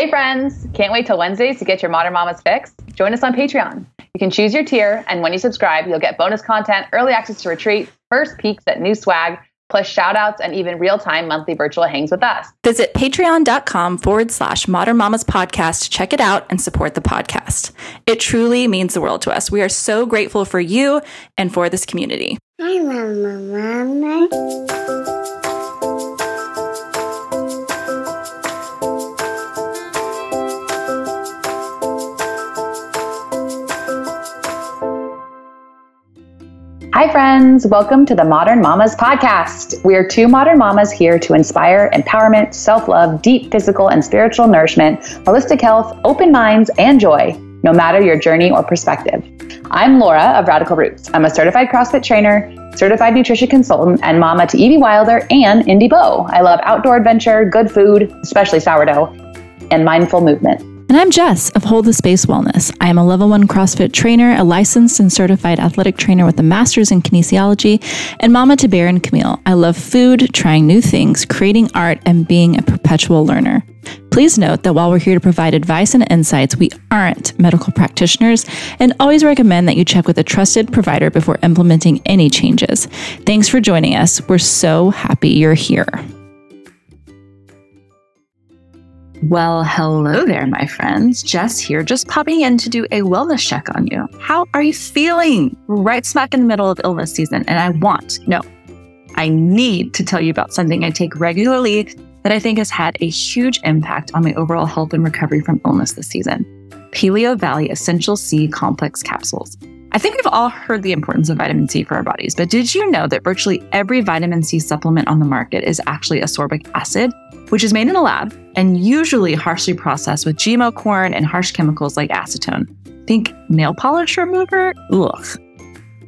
Hey, friends! Can't wait till Wednesdays to get your Modern Mamas fix? Join us on Patreon. You can choose your tier, and when you subscribe, you'll get bonus content, early access to retreat, first peeks at new swag, plus shout outs and even real time monthly virtual hangs with us. Visit patreon.com forward slash modern mamas podcast to check it out and support the podcast. It truly means the world to us. We are so grateful for you and for this community. Hi, Mama, Mama. Hi, friends. Welcome to the Modern Mamas podcast. We are two modern mamas here to inspire empowerment, self love, deep physical and spiritual nourishment, holistic health, open minds, and joy, no matter your journey or perspective. I'm Laura of Radical Roots. I'm a certified CrossFit trainer, certified nutrition consultant, and mama to Evie Wilder and Indy Bo. I love outdoor adventure, good food, especially sourdough, and mindful movement. And I'm Jess of Hold the Space Wellness. I am a level one CrossFit trainer, a licensed and certified athletic trainer with a master's in kinesiology, and mama to Bear and Camille. I love food, trying new things, creating art, and being a perpetual learner. Please note that while we're here to provide advice and insights, we aren't medical practitioners and always recommend that you check with a trusted provider before implementing any changes. Thanks for joining us. We're so happy you're here. Well, hello there, my friends. Jess here, just popping in to do a wellness check on you. How are you feeling? right smack in the middle of illness season, and I want, no, I need to tell you about something I take regularly that I think has had a huge impact on my overall health and recovery from illness this season Paleovalley Essential C Complex Capsules. I think we've all heard the importance of vitamin C for our bodies, but did you know that virtually every vitamin C supplement on the market is actually ascorbic acid, which is made in a lab and usually harshly processed with GMO corn and harsh chemicals like acetone? Think nail polish remover? Ugh.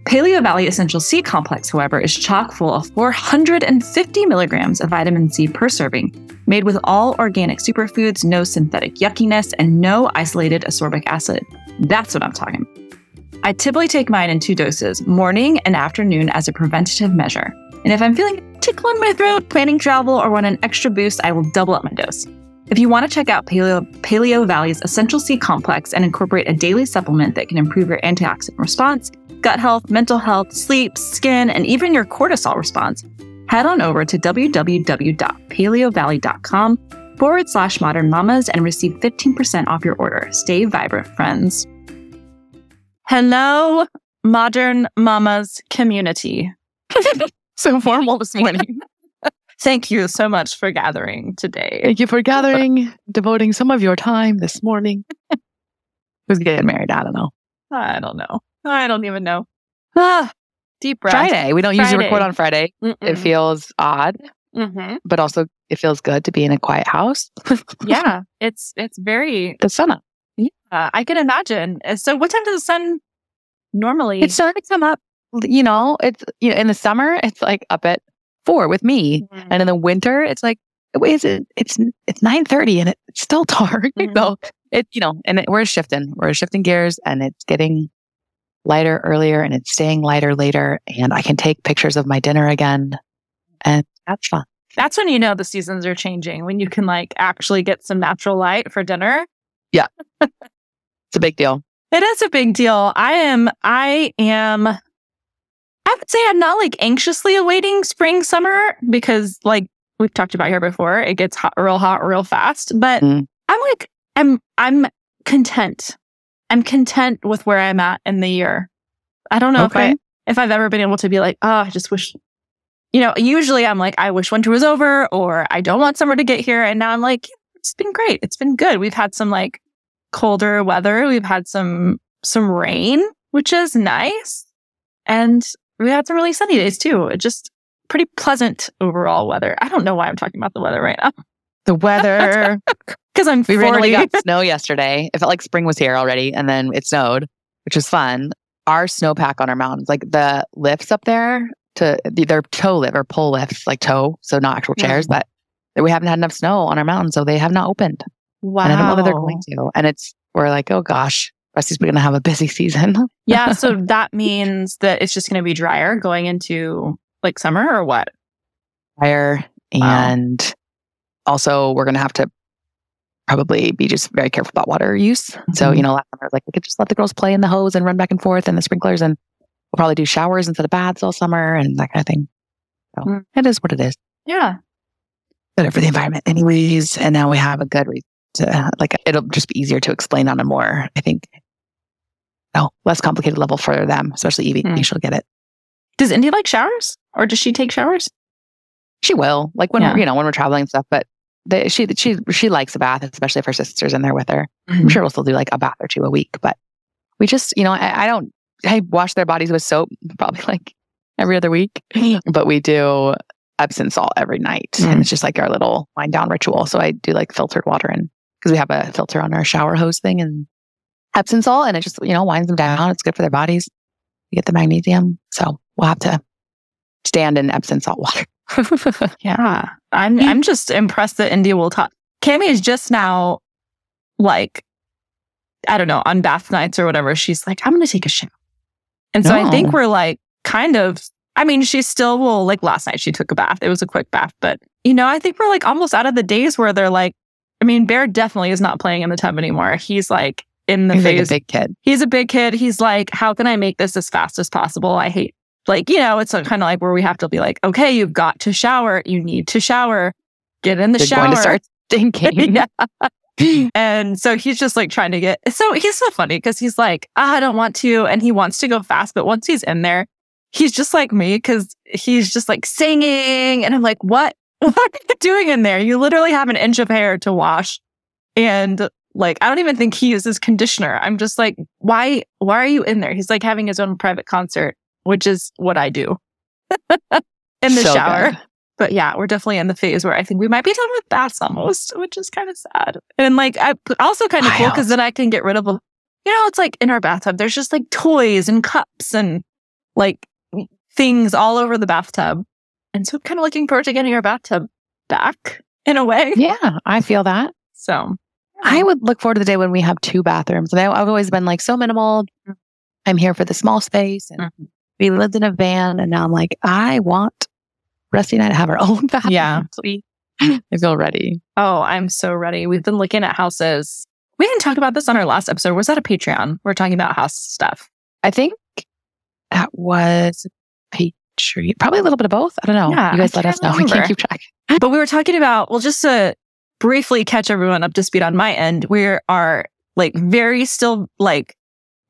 Paleovalley Essential C Complex, however, is chock full of 450 milligrams of vitamin C per serving, made with all organic superfoods, no synthetic yuckiness, and no isolated ascorbic acid. That's what I'm talking about. I typically take mine in two doses, morning and afternoon, as a preventative measure. And if I'm feeling a tickle in my throat, planning travel, or want an extra boost, I will double up my dose. If you want to check out Paleo, Paleovalley's Essential C Complex and incorporate a daily supplement that can improve your antioxidant response, gut health, mental health, sleep, skin, and even your cortisol response, head on over to www.paleovalley.com forward slash modern mamas and receive 15% off your order. Stay vibrant, friends. Hello, modern mamas community. so formal this morning. Thank you so much for gathering today. Thank you for gathering, devoting some of your time this morning. Who's getting married? I don't know. I don't know. I don't even know. Ah, deep breath. Friday. We don't usually record on Friday. It Mm-mm. feels odd, Mhm. but also it feels good to be in a quiet house. Yeah, it's it's very. the sun up. Uh, I can imagine. Uh, So, what time does the sun normally? It's starting to come up. You know, it's you know, in the summer it's like up at four with me, Mhm. and in the winter it's like wait, is it? It's it's nine thirty and it's still dark. Mhm. so it you know, and it, we're shifting. We're shifting gears, and it's getting lighter earlier, and it's staying lighter later, and I can take pictures of my dinner again, and that's fun. That's when you know the seasons are changing. When you can like actually get some natural light for dinner. Yeah, it's a big deal. It is a big deal. I am, I am, I would say I'm not like anxiously awaiting spring, summer because like we've talked about here before, it gets hot, real hot, real fast. But Mm. I'm like, I'm, I'm content. I'm content with where I'm at in the year. I don't know Okay. if I, if I've ever been able to be like, oh, I just wish, you know, usually I'm like, I wish winter was over or I don't want summer to get here. And now I'm like, it's been great. It's been good. We've had some like colder weather. We've had some some rain, which is nice. And we had some really sunny days too. It just pretty pleasant overall weather. I don't know why I'm talking about the weather right now. The weather. Because I'm we 40. randomly got snow yesterday. It felt like spring was here already, and then it snowed, which was fun. Our snowpack on our mountains, like the lifts up there, to they're tow lift or pole lifts, like tow, so not actual chairs, but we haven't had enough snow on our mountains, so they have not opened. wow. And I don't know that they're going to. And it's we're like, oh gosh, Rusty's going to have a busy season. yeah. So that means that it's just going to be drier going into like summer or what? Wow. and also we're going to have to probably be just very careful about water use. So, Mhm. you know, last summer, like we could just let the girls play in the hose and run back and forth and the sprinklers and we'll probably do showers instead of baths all summer and that kind of thing. So Mm. it is what it is. Yeah. Better for the environment anyways. And now we have a good reason to like it'll just be easier to explain on a more, I think, no, less complicated level for them, especially Evie. Mm. She'll get it. Does Indy like showers or does she take showers? She will, like when Yeah. we're, you know, when we're traveling and stuff, but the, she she she likes a bath, especially if her sister's in there with her. Mm-hmm. I'm sure we'll still do like a bath or two a week, but we just, you know, I, I don't, I wash their bodies with soap probably like every other week, but we do Epsom salt every night. Mm. And it's just like our little wind down ritual. So I do like filtered water and because we have a filter on our shower hose thing and Epsom salt and it just, you know, winds them down. It's good for their bodies. You get the magnesium. So we'll have to stand in Epsom salt water. Yeah. I'm I'm just impressed that Indy will talk. Cami is just now like I don't know, on bath nights or whatever, she's like, I'm gonna take a shower. And so I think we're like kind of I mean, she still will like last night she took a bath. It was a quick bath, but you know, I think we're like almost out of the days where they're like I mean, Bear definitely is not playing in the tub anymore. He's like in the He's like a big kid. he's a big kid. He's like, how can I make this as fast as possible? I hate, like, you know, it's kind of like where we have to be like, okay, you've got to shower. You need to shower. Get in the They're shower. going to start stinking. yeah. and so he's just like trying to get, so he's so funny because he's like, ah, I don't want to. And he wants to go fast. But once he's in there, he's just like me because he's just like singing. And I'm like, what? What are you doing in there? You literally have an inch of hair to wash. And like, I don't even think he uses conditioner. I'm just like, why, why are you in there? He's like having his own private concert, which is what I do in the So shower. good. But yeah, we're definitely in the phase where I think we might be done with baths almost, which is kind of sad. And like, I also kind of cool because then I can get rid of, you know, it's like in our bathtub, there's just like toys and cups and like things all over the bathtub. And so I'm kind of looking forward to getting our bathtub back in a way. Yeah, I feel that. So I would look forward to the day when we have two bathrooms. And I, I've always been like so minimal. I'm here for the small space. And Mhm. we lived in a van. And now I'm like, I want Rusty and I to have our own bathroom. Yeah. please. I feel ready. Oh, I'm so ready. We've been looking at houses. We didn't talk about this on our last episode. Was that a Patreon? We're talking about house stuff. I think that was Patreon. Probably a little bit of both. I don't know. Yeah, you guys I let us know. can't We can't keep track. But we were talking about, well, just to briefly catch everyone up to speed on my end, we are like very still like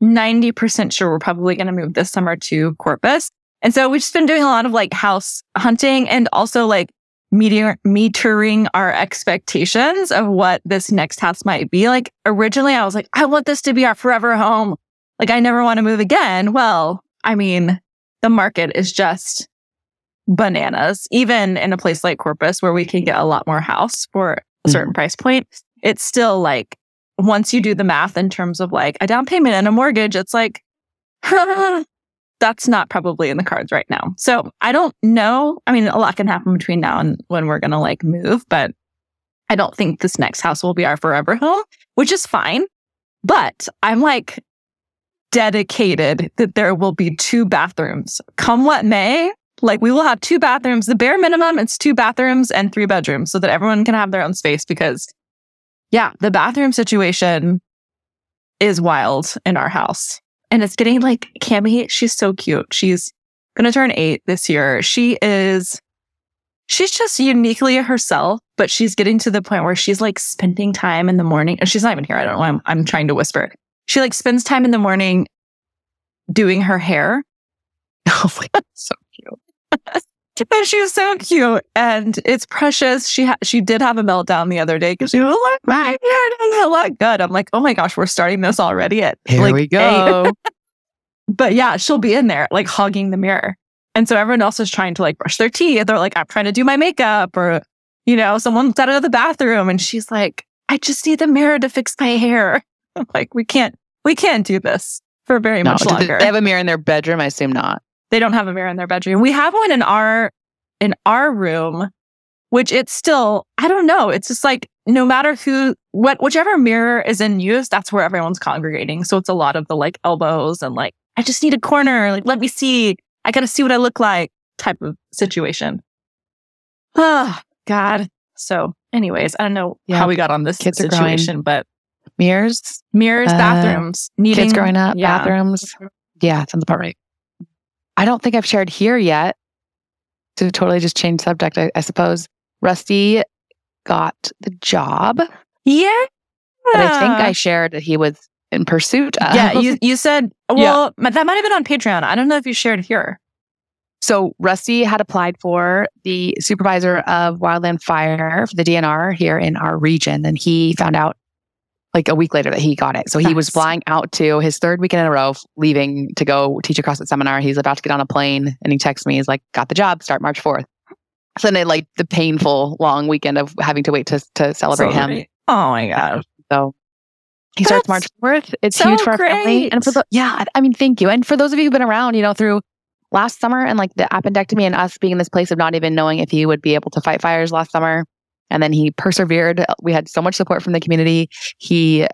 90% sure we're probably going to move this summer to Corpus. And so we've just been doing a lot of like house hunting and also like meter- metering our expectations of what this next house might be. Like originally I was like, I want this to be our forever home. Like I never want to move again. Well, I mean, the market is just bananas, even in a place like Corpus where we can get a lot more house for a certain mm-hmm. price point. It's still like once you do the math in terms of like a down payment and a mortgage, it's like that's not probably in the cards right now. So I don't know. I mean, a lot can happen between now and when we're gonna like move, but I don't think this next house will be our forever home, which is fine. But I'm like dedicated that there will be two bathrooms, come what may. Like we will have two bathrooms. The bare minimum, it's two bathrooms and three bedrooms so that everyone can have their own space because, yeah, the bathroom situation is wild in our house. And it's getting like Cami, she's so cute. She's going to turn eight this year. She is, she's just uniquely herself, but she's getting to the point where she's like spending time in the morning. And she's not even here. I don't know. I'm, I'm trying to whisper. She like spends time in the morning doing her hair. Oh my God, so And she's so cute and it's precious. She ha- she did have a meltdown the other day because she was like, my hair doesn't look good. I'm like, oh my gosh, we're starting this already at Here like we go. But yeah, she'll be in there like hogging the mirror. And so everyone else is trying to like brush their teeth. They're like, I'm trying to do my makeup or, you know, someone's out of the bathroom and she's like, I just need the mirror to fix my hair. I'm like, we can't, we can't do this for very No, much longer. They have a mirror in their bedroom. I assume not. They don't have a mirror in their bedroom. We have one in our in our room, which it's still I don't know. It's just like no matter who what whichever mirror is in use, that's where everyone's congregating. So it's a lot of the like elbows and like I just need a corner. Like let me see. I got to see what I look like type of situation. Oh God. So, anyways, I don't know Yeah. how we got on this Kids situation, but Mirrors, mirrors, Uh, bathrooms, needing kids growing up, yeah. bathrooms. Yeah, sounds about right. I don't think I've shared here yet. To totally just change subject, I, I suppose. Rusty got the job Yeah. I think I shared that he was in pursuit of. yeah, you, you said, well, ma- that might have been on Patreon. I don't know if you shared here. So Rusty had applied for the supervisor of wildland fire for the DNR here in our region, and he found out like a week later that he got it. So he was flying out to his third weekend in a row, leaving to go teach a CrossFit seminar. He's about to get on a plane, and he texts me. He's like, "Got the job. Start March 4th. So then, it, like the painful long weekend of having to wait to to celebrate him. Oh my God. So he starts March 4th. It's so huge for our family. And for the, yeah, I- I mean, thank you. And for those of you who've been around, you know, through last summer and like the appendectomy and us being in this place of not even knowing if he would be able to fight fires last summer. And then he persevered. We had so much support from the community. He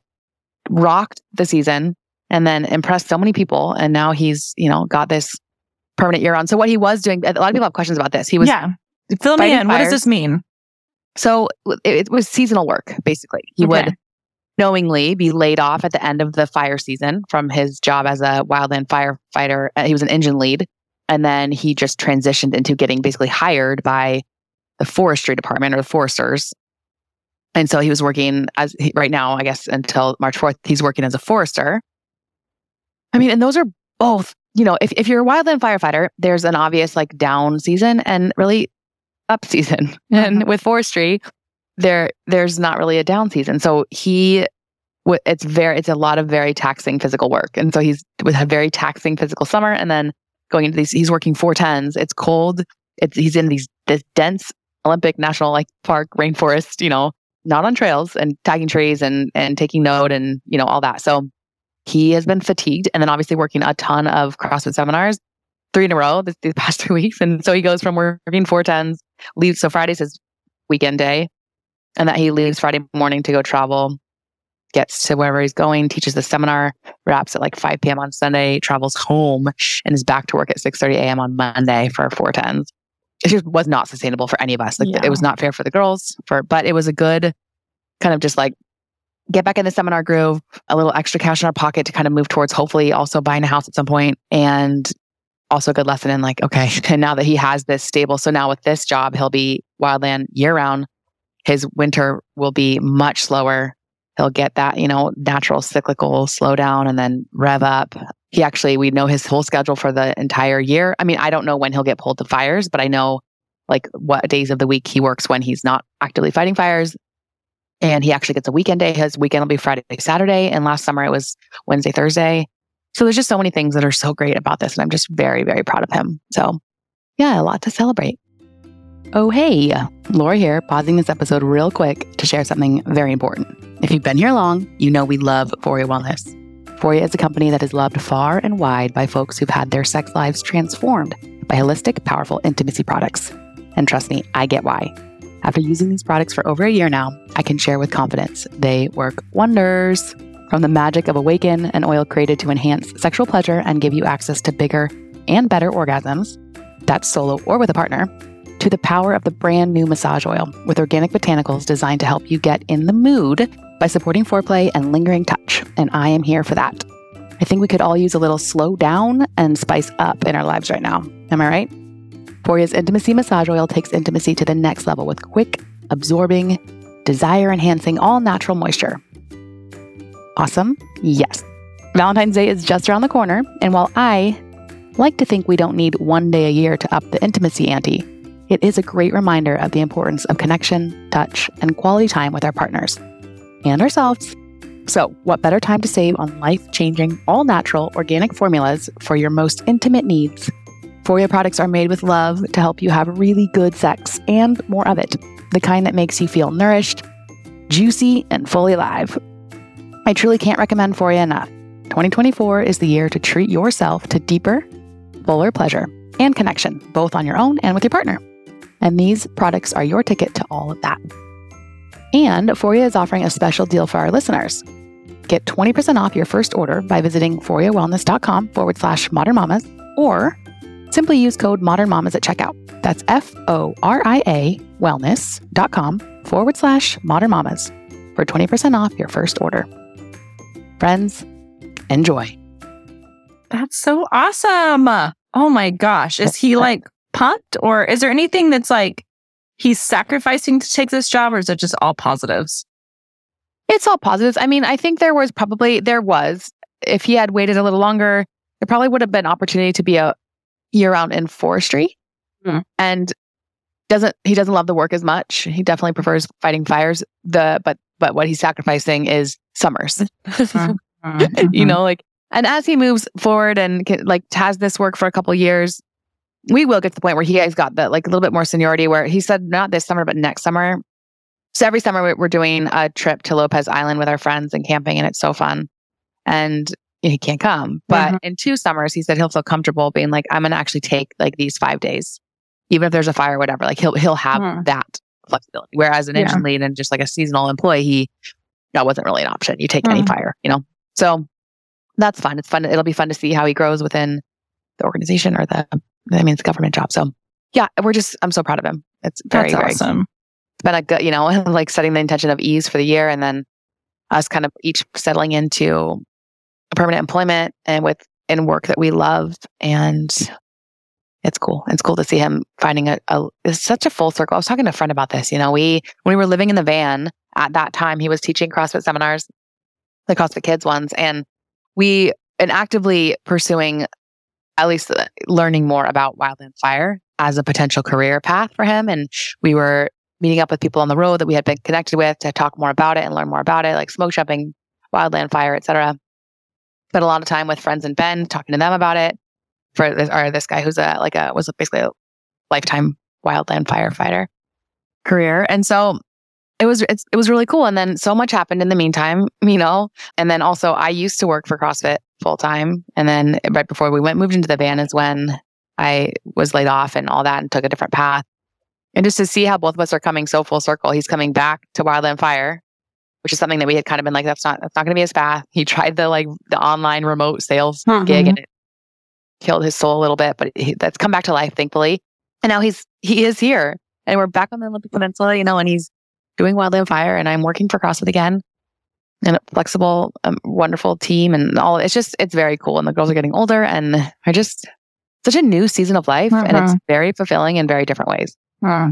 rocked the season and then impressed so many people. And now he's, you know, got this permanent year on. So what he was doing, a lot of people have questions about this. He was yeah. Fill me in. What does this mean? so it, it was seasonal work, basically. He Okay. would knowingly be laid off at the end of the fire season from his job as a wildland firefighter. Uh, He was an engine lead. And then he just transitioned into getting basically hired by the forestry department or the foresters. And so he was working as he, right now, I guess until March 4th, he's working as a forester. I mean, and those are both, you know, if, if you're a wildland firefighter, there's an obvious like down season and really up season. And uh-huh. with forestry, there there's not really a down season. So he it's very it's a lot of very taxing physical work. And so he's with a very taxing physical summer and then going into these he's working four tens. It's cold. It's he's in these this dense Olympic National like Park rainforest, you know, not on trails and tagging trees and and taking note and you know all that. So he has been fatigued and then obviously working a ton of CrossFit seminars, three in a row these past three weeks. And so he goes from working four tens, leaves. So Friday's his weekend day, and that he leaves Friday morning to go travel, gets to wherever he's going, teaches the seminar, wraps at like 5 p.m. on Sunday, travels home, and is back to work at 6:30 a.m. on Monday for four tens. It just was not sustainable for any of us. Like Yeah. it was not fair for the girls. For but it was a good kind of just like get back in the seminar groove, a little extra cash in our pocket to kind of move towards hopefully also buying a house at some point and also a good lesson in like, okay, and now that he has this stable, so now with this job, he'll be wildland year round. His winter will be much slower. He'll get that, you know, natural cyclical slowdown and then rev up. He actually, we know his whole schedule for the entire year. I mean, I don't know when he'll get pulled to fires, but I know like what days of the week he works when he's not actively fighting fires. And he actually gets a weekend day. His weekend will be Friday, Saturday. And last summer it was Wednesday, Thursday. So there's just so many things that are so great about this. And I'm just very, very proud of him. So yeah, a lot to celebrate. Oh, hey, Laura here, pausing this episode real quick to share something very important. If you've been here long, you know we love Foria Wellness. Foria is a company that is loved far and wide by folks who've had their sex lives transformed by holistic, powerful intimacy products. And trust me, I get why. After using these products for over a year now, I can share with confidence they work wonders. From the magic of Awaken, an oil created to enhance sexual pleasure and give you access to bigger and better orgasms, that's solo or with a partner, to the power of the brand new massage oil with organic botanicals designed to help you get in the mood by supporting foreplay and lingering touch. And I am here for that. I think we could all use a little slow down and spice up in our lives right now. Am I right? Foria's Intimacy Massage Oil takes intimacy to the next level with quick, absorbing, desire enhancing, all natural moisture. Awesome? Yes. Valentine's Day is just around the corner, and while I like to think we don't need one day a year to up the intimacy ante, it is a great reminder of the importance of connection, touch, and quality time with our partners and ourselves. So, what better time to save on life changing, all natural, organic formulas for your most intimate needs? Foria products are made with love to help you have really good sex and more of it, the kind that makes you feel nourished, juicy, and fully alive. I truly can't recommend Foria enough. 2024 is the year to treat yourself to deeper, fuller pleasure and connection, both on your own and with your partner. And these products are your ticket to all of that. And Foria is offering a special deal for our listeners. Get 20% off your first order by visiting foriawellness.com forward slash modern mamas or simply use code modern mamas at checkout. That's F O R I A wellness.com forward slash modern mamas for 20% off your first order. Friends, enjoy. That's so awesome. Oh my gosh. Is he like pumped or is there anything that's like he's sacrificing to take this job or is it just all positives? It's all positives. I mean, I think there was probably, there was, if he had waited a little longer, there probably would have been opportunity to be a year round in forestry. Hmm. And doesn't, he doesn't love the work as much. He definitely prefers fighting fires. The, but, but what he's sacrificing is summers. you know, like, and as he moves forward and can, like has this work for a couple years, we will get to the point where he has got the like a little bit more seniority where he said not this summer, but next summer. So every summer we- we're doing a trip to Lopez Island with our friends and camping, and it's so fun. And he can't come, but in two summers, he said he'll feel comfortable being like, I'm going to actually take like these five days, even if there's a fire or whatever. Like he'll he'll have Hmm. that flexibility. Whereas an Yeah. engine lead and just like a seasonal employee, he that wasn't really an option. You take any Hmm. fire, you know. So that's fun. It's fun. It'll be fun to see how he grows within the organization or the. I mean, it's government job. So yeah, we're just. I'm so proud of him. It's very That's very awesome. it's been a good, you know, like setting the intention of ease for the year and then us kind of each settling into a permanent employment and with in work that we love. And it's cool. It's cool to see him finding a, a it's such a full circle. I was talking to a friend about this. You know, we when we were living in the van at that time, he was teaching CrossFit seminars, the CrossFit Kids ones, and we and actively pursuing at least uh, learning more about wildland fire as a potential career path for him. And we were meeting up with people on the road that we had been connected with to talk more about it and learn more about it, like smoke jumping, wildland fire, etc. Spent a lot of time with friends in Bend, talking to them about it. For this, or this guy who's a like a was basically a lifetime wildland firefighter career, and so it was it's, it was really cool. And then so much happened in the meantime, you know. And then also I used to work for CrossFit full time, and then right before we went moved into the van is when I was laid off and all that and took a different path. And just to see how both of us are coming so full circle, he's coming back to Wildland Fire, which is something that we had kind of been like, that's not that's not going to be his path. He tried the like the online remote sales Mhm. gig and it killed his soul a little bit, but he, that's come back to life, thankfully. And now he's he is here, and we're back on the Olympic Peninsula, you know, and he's doing Wildland Fire, and I'm working for CrossFit again, and a flexible, um, wonderful team, and all. It's just it's very cool, and the girls are getting older, and I just such a new season of life, and it's very fulfilling in very different ways Hmm.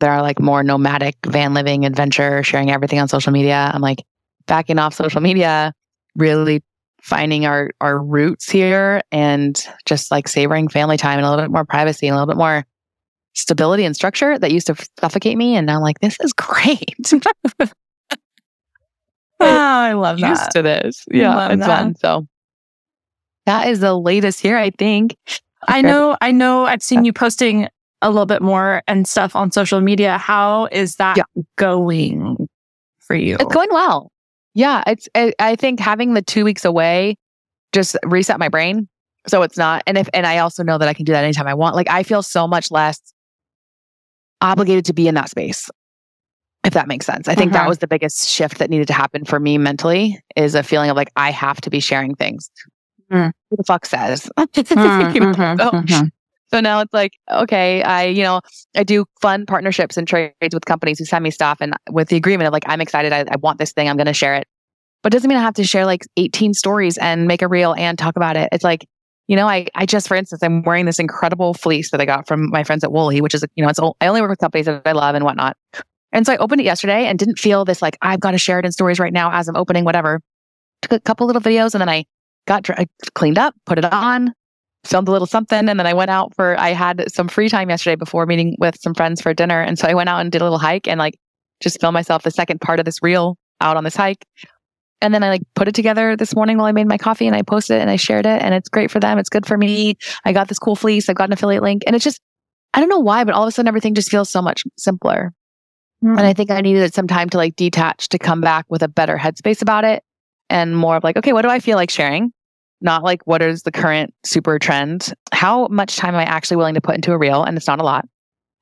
there are like more nomadic van living adventure sharing everything on social media i'm like backing off social media really finding our our roots here and just like savoring family time and a little bit more privacy and a little bit more stability and structure that used to suffocate me and now like this is great Oh, I love used that. Used to this yeah it's that. fun so that is the latest here i think I know, I know I've seen uh you posting a little bit more and stuff on social media. How is that Yeah. going for you? It's going well. Yeah, it's. I, I think having the two weeks away just reset my brain, so it's not. And if and I also know that I can do that anytime I want. Like I feel so much less obligated to be in that space. If that makes sense, I think that Mhm. was the biggest shift that needed to happen for me mentally. Is a feeling of like I have to be sharing things. Mm. Who the fuck says? Know, mhm, so- mhm. so now it's like, okay, I, you know, I do fun partnerships and trades with companies who send me stuff and with the agreement of like, I'm excited. I, I want this thing. I'm going to share it. But doesn't mean I have to share like 18 stories and make a reel and talk about it. It's like, you know, I, I just, for instance, I'm wearing this incredible fleece that I got from my friends at Woolly, which is, you know, it's, I only work with companies that I love and whatnot. And so I opened it yesterday and didn't feel this like, I've got to share it in stories right now as I'm opening whatever. Took a couple little videos and then I got I cleaned up, put it on, filmed a little something. And then I went out for, I had some free time yesterday before meeting with some friends for dinner. And so I went out and did a little hike and like just filmed myself the second part of this reel out on this hike. And then I like put it together this morning while I made my coffee and I posted it and I shared it. And it's great for them. It's good for me. I got this cool fleece. I've got an affiliate link. And it's just, I don't know why, but all of a sudden everything just feels so much simpler. Mm. And I think I needed some time to like detach to come back with a better headspace about it and more of like, okay, what do I feel like sharing? Not like what is the current super trend? How much time am I actually willing to put into a reel? And it's not a lot.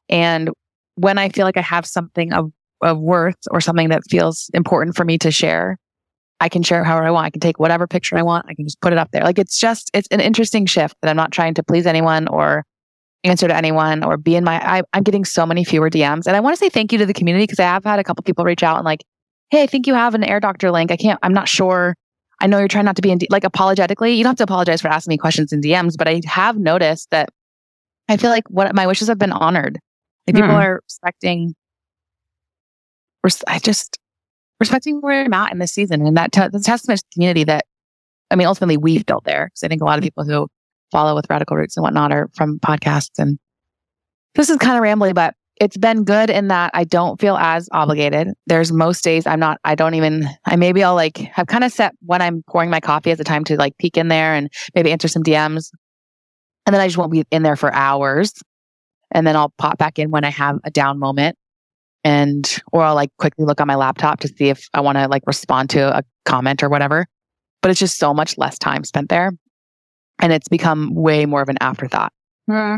And when I feel like I have something of, of worth or something that feels important for me to share, I can share it however I want. I can take whatever picture I want. I can just put it up there. Like it's just, it's an interesting shift that I'm not trying to please anyone or answer to anyone or be in my I, i'm getting so many fewer dms and i want to say thank you to the community because i have had a couple people reach out and like hey i think you have an air doctor link i can't i'm not sure i know you're trying not to be in D- like apologetically you don't have to apologize for asking me questions in dms but i have noticed that i feel like what my wishes have been honored like people Hmm. are respecting i just respecting where i'm at in this season and that t- testament to the community that i mean ultimately we've built there because i think a lot of people who follow with radical roots and whatnot are from podcasts and this is kind of rambly but it's been good in that i don't feel as obligated. There's most days i'm not i don't even i maybe i'll like i've kind of set when i'm pouring my coffee as a time to like peek in there and maybe answer some dms and then i just won't be in there for hours and then i'll pop back in when i have a down moment and or i'll like quickly look on my laptop to see if i want to like respond to a comment or whatever but it's just so much less time spent there and it's become way more of an afterthought Hmm.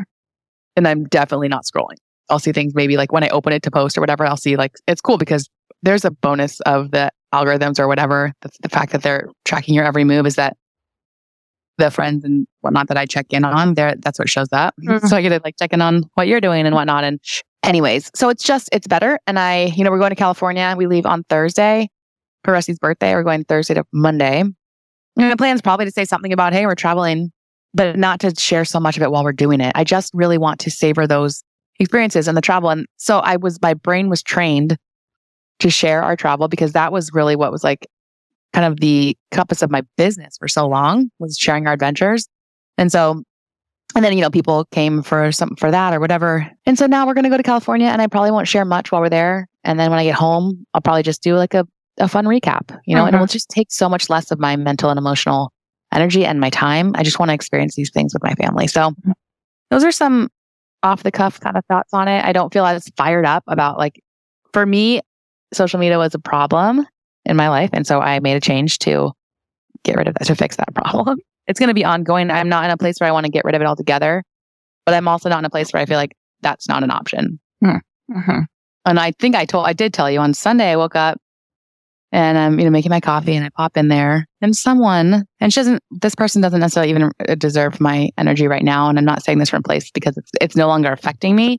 and I'm definitely not scrolling. I'll see things maybe like when I open it to post or whatever, I'll see like it's cool because there's a bonus of the algorithms or whatever. The, the fact that they're tracking your every move is that the friends and whatnot that I check in on, there that's what shows up. Mhm. So I get to like check in on what you're doing and whatnot. And anyways, so it's just it's better. And I, you know, we're going to California. We leave on Thursday for Rusty's birthday. We're going Thursday to Monday. And the plan is probably to say something about, hey, we're traveling but not to share so much of it while we're doing it. I just really want to savor those experiences and the travel. And so I was, my brain was trained to share our travel because that was really what was like kind of the compass of my business for so long was sharing our adventures. And so, and then, you know, people came for something for that or whatever. And so now we're going to go to California and I probably won't share much while we're there. And then when I get home, I'll probably just do like a, a fun recap, you know, and it will uh-huh. just take so much less of my mental and emotional energy and my time. I just want to experience these things with my family. So mm-hmm. those are some off the cuff kind of thoughts on it. I don't feel as fired up about like for me, social media was a problem in my life. And so I made a change to get rid of that, to fix that problem. It's going to be ongoing. I'm not in a place where I want to get rid of it altogether, but I'm also not in a place where I feel like that's not an option. Mhm. And I think I told, I did tell you on Sunday, I woke up and I'm, you know, making my coffee and I pop in there and someone, and she doesn't, this person doesn't necessarily even uh, deserve my energy right now. And I'm not saying this from a place because it's, it's no longer affecting me,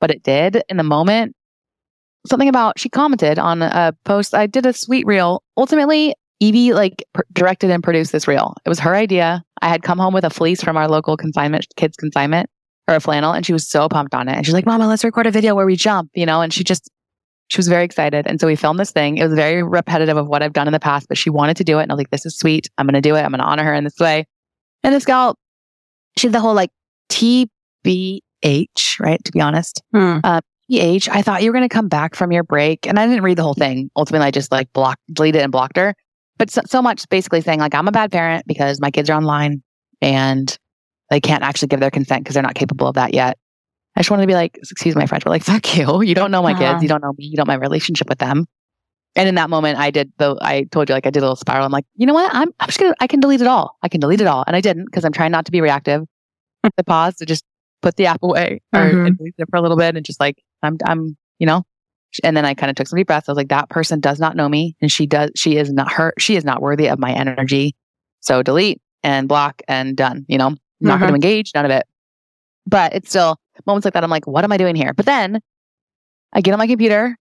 but it did in the moment. Something about, she commented on a post. I did a sweet reel. Ultimately, Evie like pr- directed and produced this reel. It was her idea. I had come home with a fleece from our local consignment, kids consignment or a flannel, and she was so pumped on it. And she's like, Mama, let's record a video where we jump, you know, and she just, she was very excited. And so we filmed this thing. It was very repetitive of what I've done in the past, but she wanted to do it. And I was like, this is sweet. I'm going to do it. I'm going to honor her in this way. And this gal, she had the whole like TBH, right? To be honest, Hmm. TBH, I thought you were going to come back from your break. And I didn't read the whole thing. Ultimately, I just like blocked, deleted and blocked her. But so, so much basically saying like, I'm a bad parent because my kids are online and they can't actually give their consent because they're not capable of that yet. I just wanted to be like, excuse my French, but like, fuck you. You don't know my Uh-huh. kids. You don't know me. You don't know my relationship with them. And in that moment, I did the, I told you, like, I did a little spiral. I'm like, you know what? I'm, I'm just going to, I can delete it all. I can delete it all. And I didn't because I'm trying not to be reactive. I paused to just put the app away or Mhm. and delete it for a little bit and just like, I'm, I'm, you know, and then I kind of took some deep breaths. I was like, that person does not know me and she does, she is not her, she is not worthy of my energy. So delete and block and done, you know, not going Mhm. to engage, none of it. But it's still moments like that. I'm like, what am I doing here? But then I get on my computer.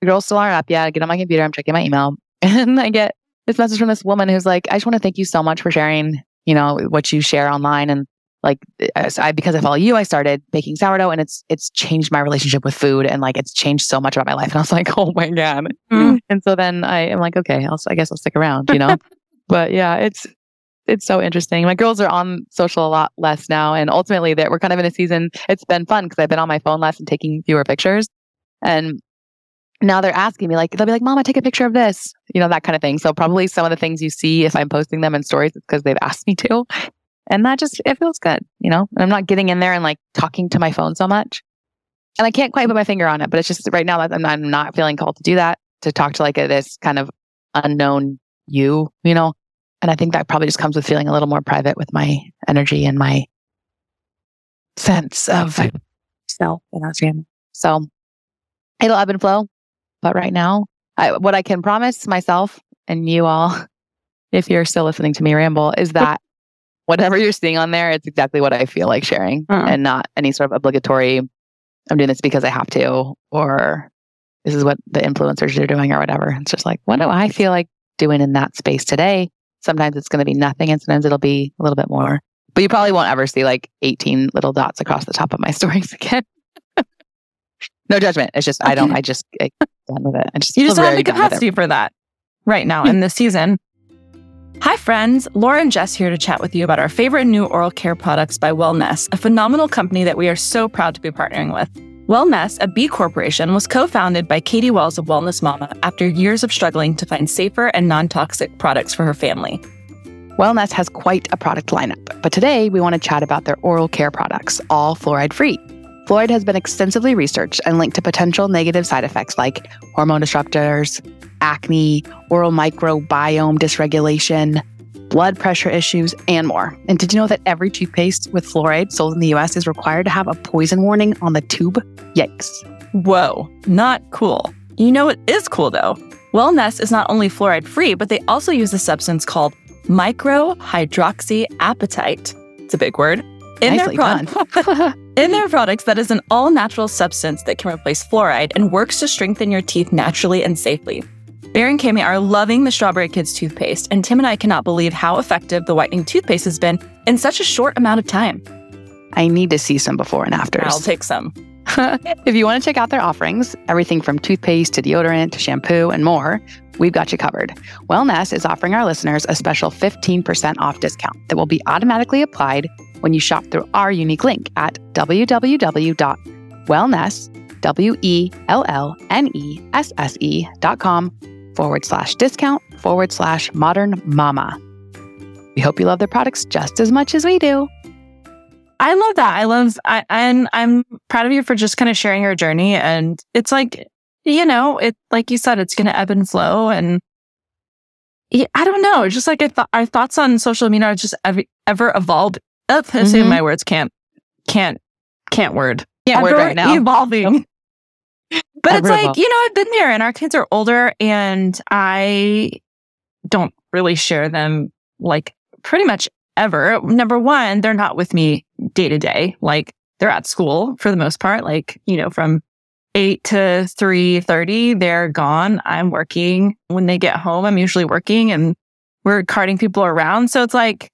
The girls still aren't up yet. I get on my computer. I'm checking my email and I get this message from this woman who's like, I just want to thank you so much for sharing, you know, what you share online. And like, I, because I follow you, I started baking sourdough and it's, it's changed my relationship with food. And like, it's changed so much about my life. And I was like, oh my God. Mm. And so then I am like, okay, I'll, I guess I'll stick around, you know? but yeah, it's, it's so interesting. My girls are on social a lot less now. And ultimately that we're kind of in a season. It's been fun because I've been on my phone less and taking fewer pictures. And now they're asking me like, they'll be like, Mama, take a picture of this, you know, that kind of thing. So probably some of the things you see if I'm posting them in stories, it's because they've asked me to. And that just, it feels good, you know, and I'm not getting in there and like talking to my phone so much. And I can't quite put my finger on it, but it's just right now that I'm, I'm not feeling called to do that, to talk to like a, this kind of unknown you, you know, and I think that probably just comes with feeling a little more private with my energy and my sense of self and family. So it'll ebb and flow. But right now, I, what I can promise myself and you all, if you're still listening to me ramble, is that whatever you're seeing on there, it's exactly what I feel like sharing Uh. and not any sort of obligatory, I'm doing this because I have to, or this is what the influencers are doing or whatever. It's just like, what do I feel like doing in that space today? Sometimes it's going to be nothing and sometimes it'll be a little bit more. But you probably won't ever see like 18 little dots across the top of my stories again. no judgment. It's just, I don't, I just get done with it. I just, You just don't have the capacity for that right now in this season. Hi, friends. Laura and Jess here to chat with you about our favorite new oral care products by Wellnesse, a phenomenal company that we are so proud to be partnering with. Wellnesse, a B corporation, was co founded by Katie Wells of Wellness Mama after years of struggling to find safer and non toxic products for her family. Wellnesse has quite a product lineup, but today we want to chat about their oral care products, all fluoride free. Fluoride has been extensively researched and linked to potential negative side effects like hormone disruptors, acne, oral microbiome dysregulation, blood pressure issues, and more. And did you know that every toothpaste with fluoride sold in the US is required to have a poison warning on the tube? Yikes. Whoa, not cool. You know what is cool though? Wellnesse is not only fluoride free, but they also use a substance called microhydroxyapatite. It's a big word. In Nicely their, pro- in their products, that is an all natural substance that can replace fluoride and works to strengthen your teeth naturally and safely. Bear and Cami are loving the Strawberry Kids toothpaste, and Tim and I cannot believe how effective the whitening toothpaste has been in such a short amount of time. I need to see some before and afters. I'll take some. if you want to check out their offerings, everything from toothpaste to deodorant to shampoo and more, we've got you covered. Wellnesse is offering our listeners a special 15% off discount that will be automatically applied when you shop through our unique link at www.wellnesse, W-E-L-L-N-E-S-S-E dot com forward slash discount forward slash modern mama. We hope you love their products just as much as we do. I love that. I love, I, and I'm proud of you for just kind of sharing your journey. And it's like, you know, it, like you said, it's going to ebb and flow. And I don't know. It's just like I thought our thoughts on social media are just ever, ever evolved. Uh, saying Mhm. my words can't, can't, can't word. Can't word right now. Evolving. But it's like, you know, I've been there and our kids are older and I don't really share them like pretty much ever. Number one, they're not with me day to day. Like they're at school for the most part. Like, you know, from eight to three thirty, they're gone. I'm working. When they get home, I'm usually working and we're carting people around. So it's like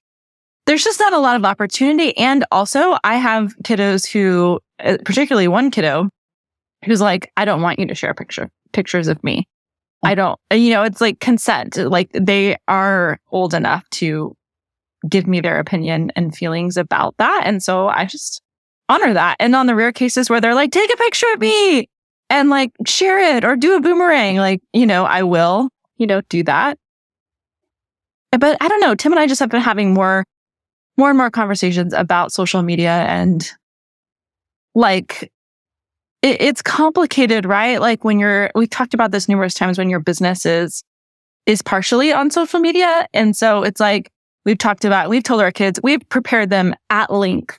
there's just not a lot of opportunity. And also I have kiddos who, uh, particularly one kiddo who's like, I don't want you to share picture pictures of me. I don't, you know, it's like consent. Like they are old enough to give me their opinion and feelings about that. And so I just honor that. And on the rare cases where they're like, take a picture of me and like share it or do a boomerang, like, you know, I will, you know, do that. But I don't know. Tim and I just have been having more, more and more conversations about social media and like it, it's complicated, right? Like when you're, we've talked about this numerous times when your business is, is partially on social media. And so it's like, we've talked about, we've told our kids, we've prepared them at length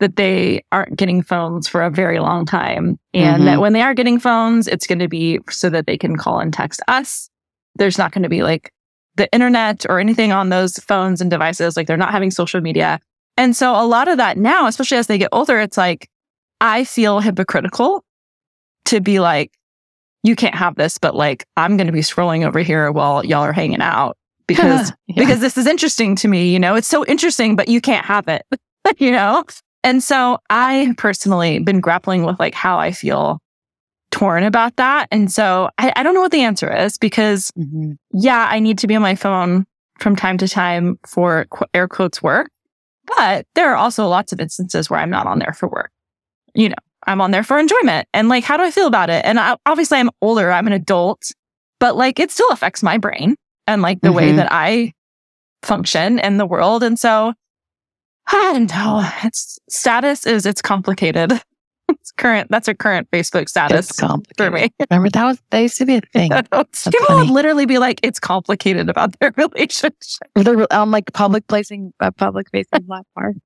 that they aren't getting phones for a very long time. And Mhm. that when they are getting phones, it's going to be so that they can call and text us. There's not going to be like the internet or anything on those phones and devices. Like they're not having social media. And so a lot of that now, especially as they get older, it's like, I feel hypocritical to be like, you can't have this, but like, I'm going to be scrolling over here while y'all are hanging out because Yeah. because this is interesting to me. You know, it's so interesting, but you can't have it, you know? And so I personally been grappling with like how I feel torn about that. And so I, I don't know what the answer is because Mhm. yeah, I need to be on my phone from time to time for qu- air quotes work. But there are also lots of instances where I'm not on there for work. You know, I'm on there for enjoyment. And like, how do I feel about it? And I, obviously, I'm older, I'm an adult, but like, it still affects my brain and like the way Mhm. that I function in the world. And so I don't know. It's status is it's complicated. It's current. That's a current Facebook status It's for complicated. me. Remember that was that used to be a thing. People funny. would literally be like, it's complicated about their relationship. They're on like public placing a public facing platform.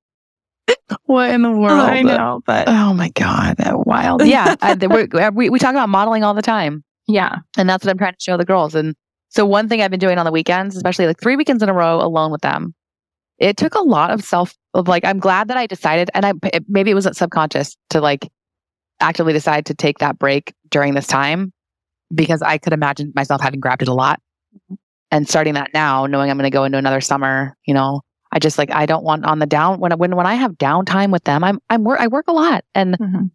what in the world? Oh, I know, but Oh my god, that wild. Yeah, I, we're- uh, we we talk about modeling all the time, yeah. and that's what I'm trying to show the girls. And so one thing I've been doing on the weekends, especially like three weekends in a row alone with them, it took a lot of self of like I'm glad that I decided and I maybe it wasn't subconscious to like actively decide to take that break during this time because I could imagine myself having grabbed it a lot and starting that now knowing I'm going to go into another summer, you know. I just like I don't want on the down when when when I have downtime with them, I'm I'm work I work a lot and Mhm.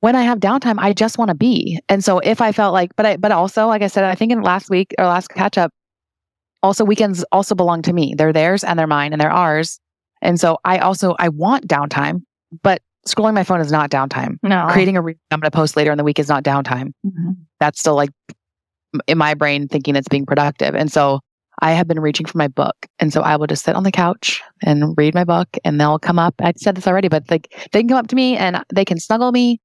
when I have downtime, I just want to be. And so if I felt like, but I, but also, like I said, I think in last week or last catch up, also weekends also belong to me. They're theirs and they're mine and they're ours. And so I also, I want downtime, but scrolling my phone is not downtime. No. Creating a, re- I'm going to post later in the week is not downtime. Mhm. That's still like in my brain thinking it's being productive. And so I have been reaching for my book. And so I will just sit on the couch and read my book and they'll come up. I said this already, but like they can come up to me and they can snuggle me.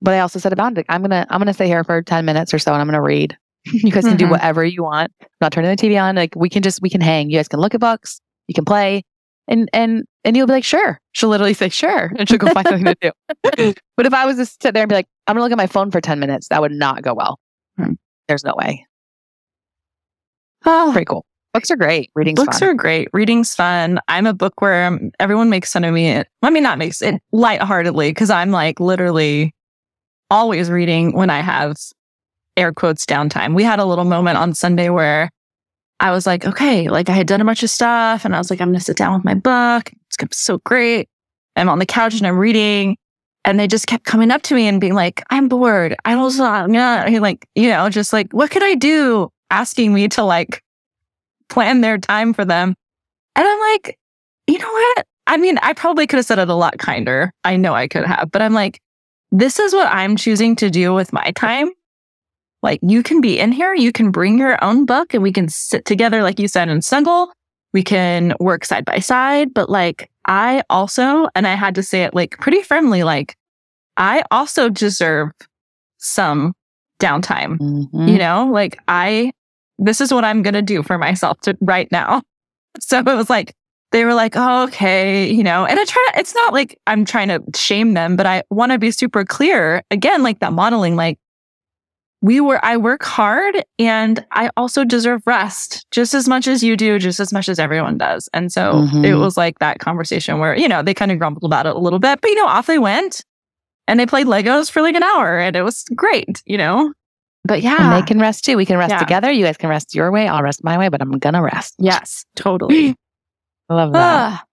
But I also said about it, I'm gonna I'm gonna stay here for 10 minutes or so and I'm gonna read. you guys can do Mhm. whatever you want. I'm not turning the TV on. Like we can just we can hang. You guys can look at books, you can play. And and and you'll be like, sure. She'll literally say, sure. And she'll go find something to do. but if I was to sit there and be like, I'm gonna look at my phone for 10 minutes, that would not go well. Hmm. There's no way. Oh, Pretty cool. Books are great. Reading's books fun. are great. Reading's fun. I'm a bookworm. Um, everyone makes fun of me. Eh, I mean, not makes it lightheartedly because I'm like literally always reading when I have air quotes downtime. We had a little moment on Sunday where I was like, okay, like I had done a bunch of stuff and I was like, I'm going to sit down with my book. It's gonna be so great. I'm on the couch and I'm reading. And they just kept coming up to me and being like, I'm bored. I was yeah. like, you know, just like, what could I do? Asking me to like plan their time for them. And I'm like, you know what? I mean, I probably could have said it a lot kinder. I know I could have, but I'm like, this is what I'm choosing to do with my time. Like, you can be in here, you can bring your own book, and we can sit together, like you said, and snuggle. We can work side by side. But like, I also, and I had to say it like pretty firmly, like, I also deserve some downtime Mhm. you know like i this is what i'm going to do for myself to right now. So it was like they were like oh, okay you know and i try to, it's not like i'm trying to shame them but i want to be super clear again like that modeling like we were i work hard and i also deserve rest just as much as you do just as much as everyone does. And so Mhm. it was like that conversation where you know they kind of grumbled about it a little bit but you know off they went and they played legos for like an hour and it was great you know but yeah And they can rest too. We can rest Yeah. together. You guys can rest your way. I'll rest my way, but I'm gonna rest. Yes, totally. I love that.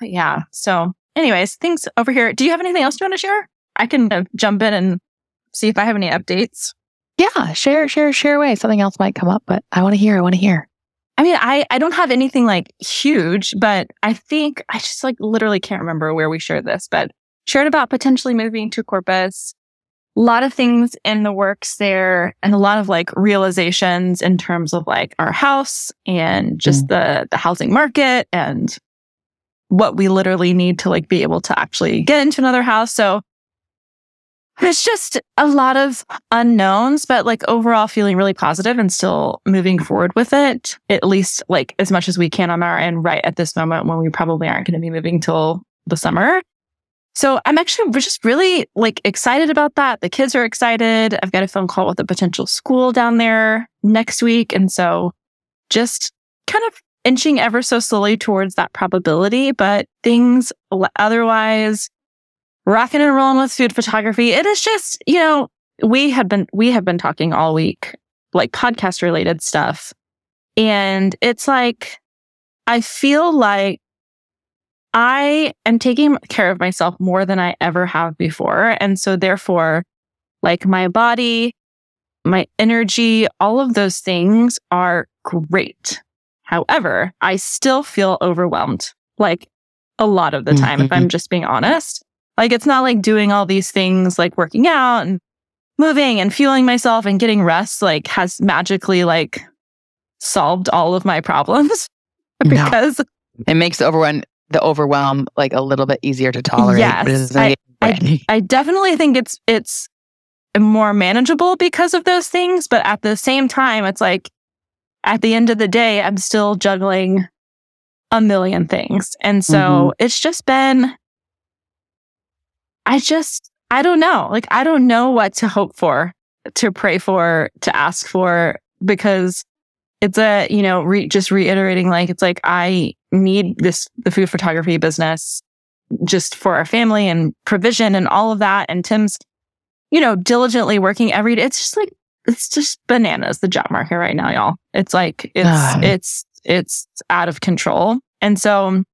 But yeah. So, anyways, things over here. Do you have anything else you want to share? I can uh, jump in and see if I have any updates. yeah, share, share, share away. Something else might come up, but I want to hear. I want to hear. I mean, I I don't have anything like huge, but I think I just like literally can't remember where we shared this, but shared about potentially moving to Corpus. A lot of things in the works there, and a lot of like realizations in terms of like our house and just mm. the the housing market and what we literally need to like be able to actually get into another house. So it's just a lot of unknowns, but like overall feeling really positive and still moving forward with it, at least like as much as we can on our end right at this moment when we probably aren't going to be moving till the summer. So I'm actually just really like excited about that. The kids are excited. I've got a phone call with a potential school down there next week. And so just kind of inching ever so slowly towards that probability, but things otherwise rocking and rolling with food photography. It is just, you know, we have been we have been talking all week, like podcast related stuff. And it's like I feel like I am taking care of myself more than I ever have before. And so therefore, like my body, my energy, all of those things are great. However, I still feel overwhelmed like a lot of the time, if I'm mm-hmm. just being honest. Like it's not like doing all these things like working out and moving and fueling myself and getting rest like has magically like solved all of my problems No. because It makes the overwhelm the overwhelm like a little bit easier to tolerate. Yes, but it doesn't make it brandy. I definitely think it's it's more manageable because of those things, but at the same time, it's like at the end of the day, I'm still juggling a million things. And so mm-hmm. it's just been I just I don't know. Like I don't know what to hope for, to pray for, to ask for because it's a, you know, re- just reiterating like it's like I need this, the food photography business just for our family and provision and all of that. And Tim's, you know, diligently working every day. It's just like, it's just bananas, the job market right now, y'all. It's like, it's, it's, it's out of control. And so,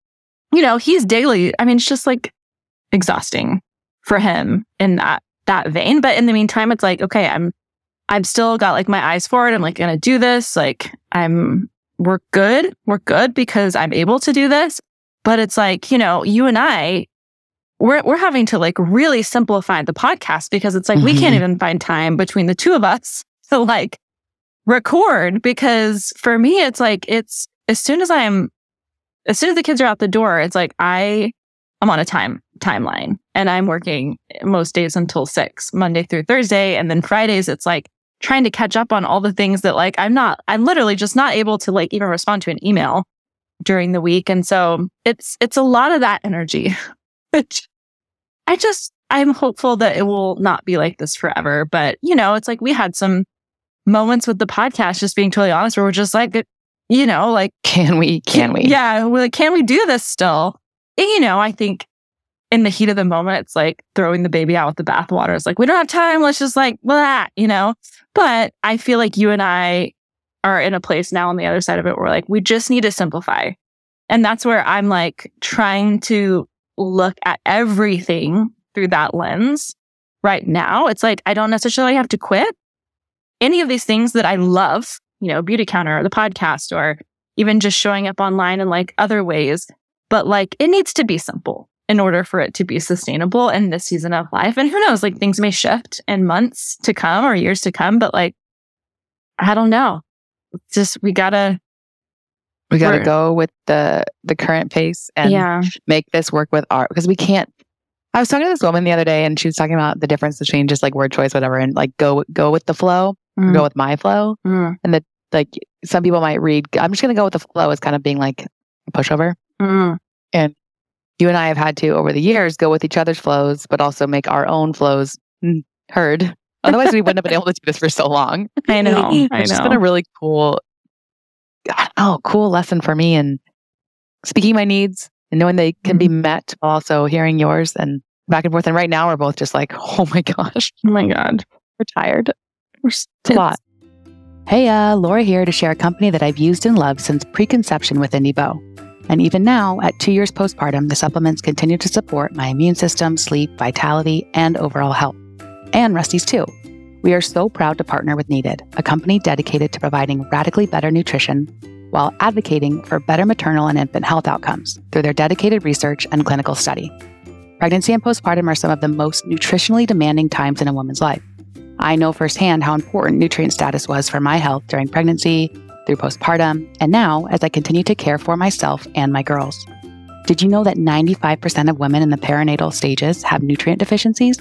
you know, he's daily, I mean, it's just like exhausting for him in that, that vein. But in the meantime, it's like, okay, I'm, I've still got like my eyes forward. I'm like going to do this. Like I'm, we're good. We're good because I'm able to do this. But it's like, you know, you and I, we're, we're having to like really simplify the podcast because it's like, we can't Mhm. even find time between the two of us to like record because for me, it's like, it's as soon as I'm, as soon as the kids are out the door, it's like, I, I'm on a time timeline and I'm working most days until six, Monday through Thursday. And then Fridays, it's like trying to catch up on all the things that like I'm not, I'm literally just not able to like even respond to an email during the week. And so it's, it's a lot of that energy, which I just, I'm hopeful that it will not be like this forever. But, you know, it's like we had some moments with the podcast, just being totally honest, where we're just like, you know, like, Can we? Can we? yeah, we're like, can we do this still? And, you know, I think in the heat of the moment, it's like throwing the baby out with the bathwater. It's like, we don't have time. Let's just like, blah, you know? But I feel like you and I are in a place now on the other side of it where like, we just need to simplify. And that's where I'm like trying to look at everything through that lens right now. It's like, I don't necessarily have to quit any of these things that I love, you know, Beautycounter or the podcast or even just showing up online in like other ways. But like it needs to be simple in order for it to be sustainable in this season of life. And who knows, like things may shift in months to come or years to come, but like, I don't know. It's just, we gotta, We got to We're- go with the the current pace and yeah. make this work with art because we can't. I was talking to this woman the other day, and she was talking about the difference between just like word choice, whatever, and like go go with the flow, Mm, go with my flow. mm, And that Like some people might read, I'm just going to go with the flow as kind of being like a pushover. mm. You and I have had to over the years go with each other's flows, but also make our own flows mm, heard. Otherwise, we wouldn't have been able to do this for so long. I know. I It's know. been a really cool, oh, cool lesson for me and speaking my needs and knowing they can be met while also hearing yours and back and forth. And right now we're both just like, oh my gosh, oh my God. we're tired. We're It's a lot. Hey, uh, Laura here to share a company that I've used and loved since preconception with IndieBo. And even now, at two years postpartum, the supplements continue to support my immune system, sleep, vitality, and overall health. And Rusty's too. We are so proud to partner with Needed, a company dedicated to providing radically better nutrition while advocating for better maternal and infant health outcomes through their dedicated research and clinical study. Pregnancy and postpartum are some of the most nutritionally demanding times in a woman's life. I know firsthand how important nutrient status was for my health during pregnancy, through postpartum, and now as I continue to care for myself and my girls. Did you know that 95% of women in the perinatal stages have nutrient deficiencies?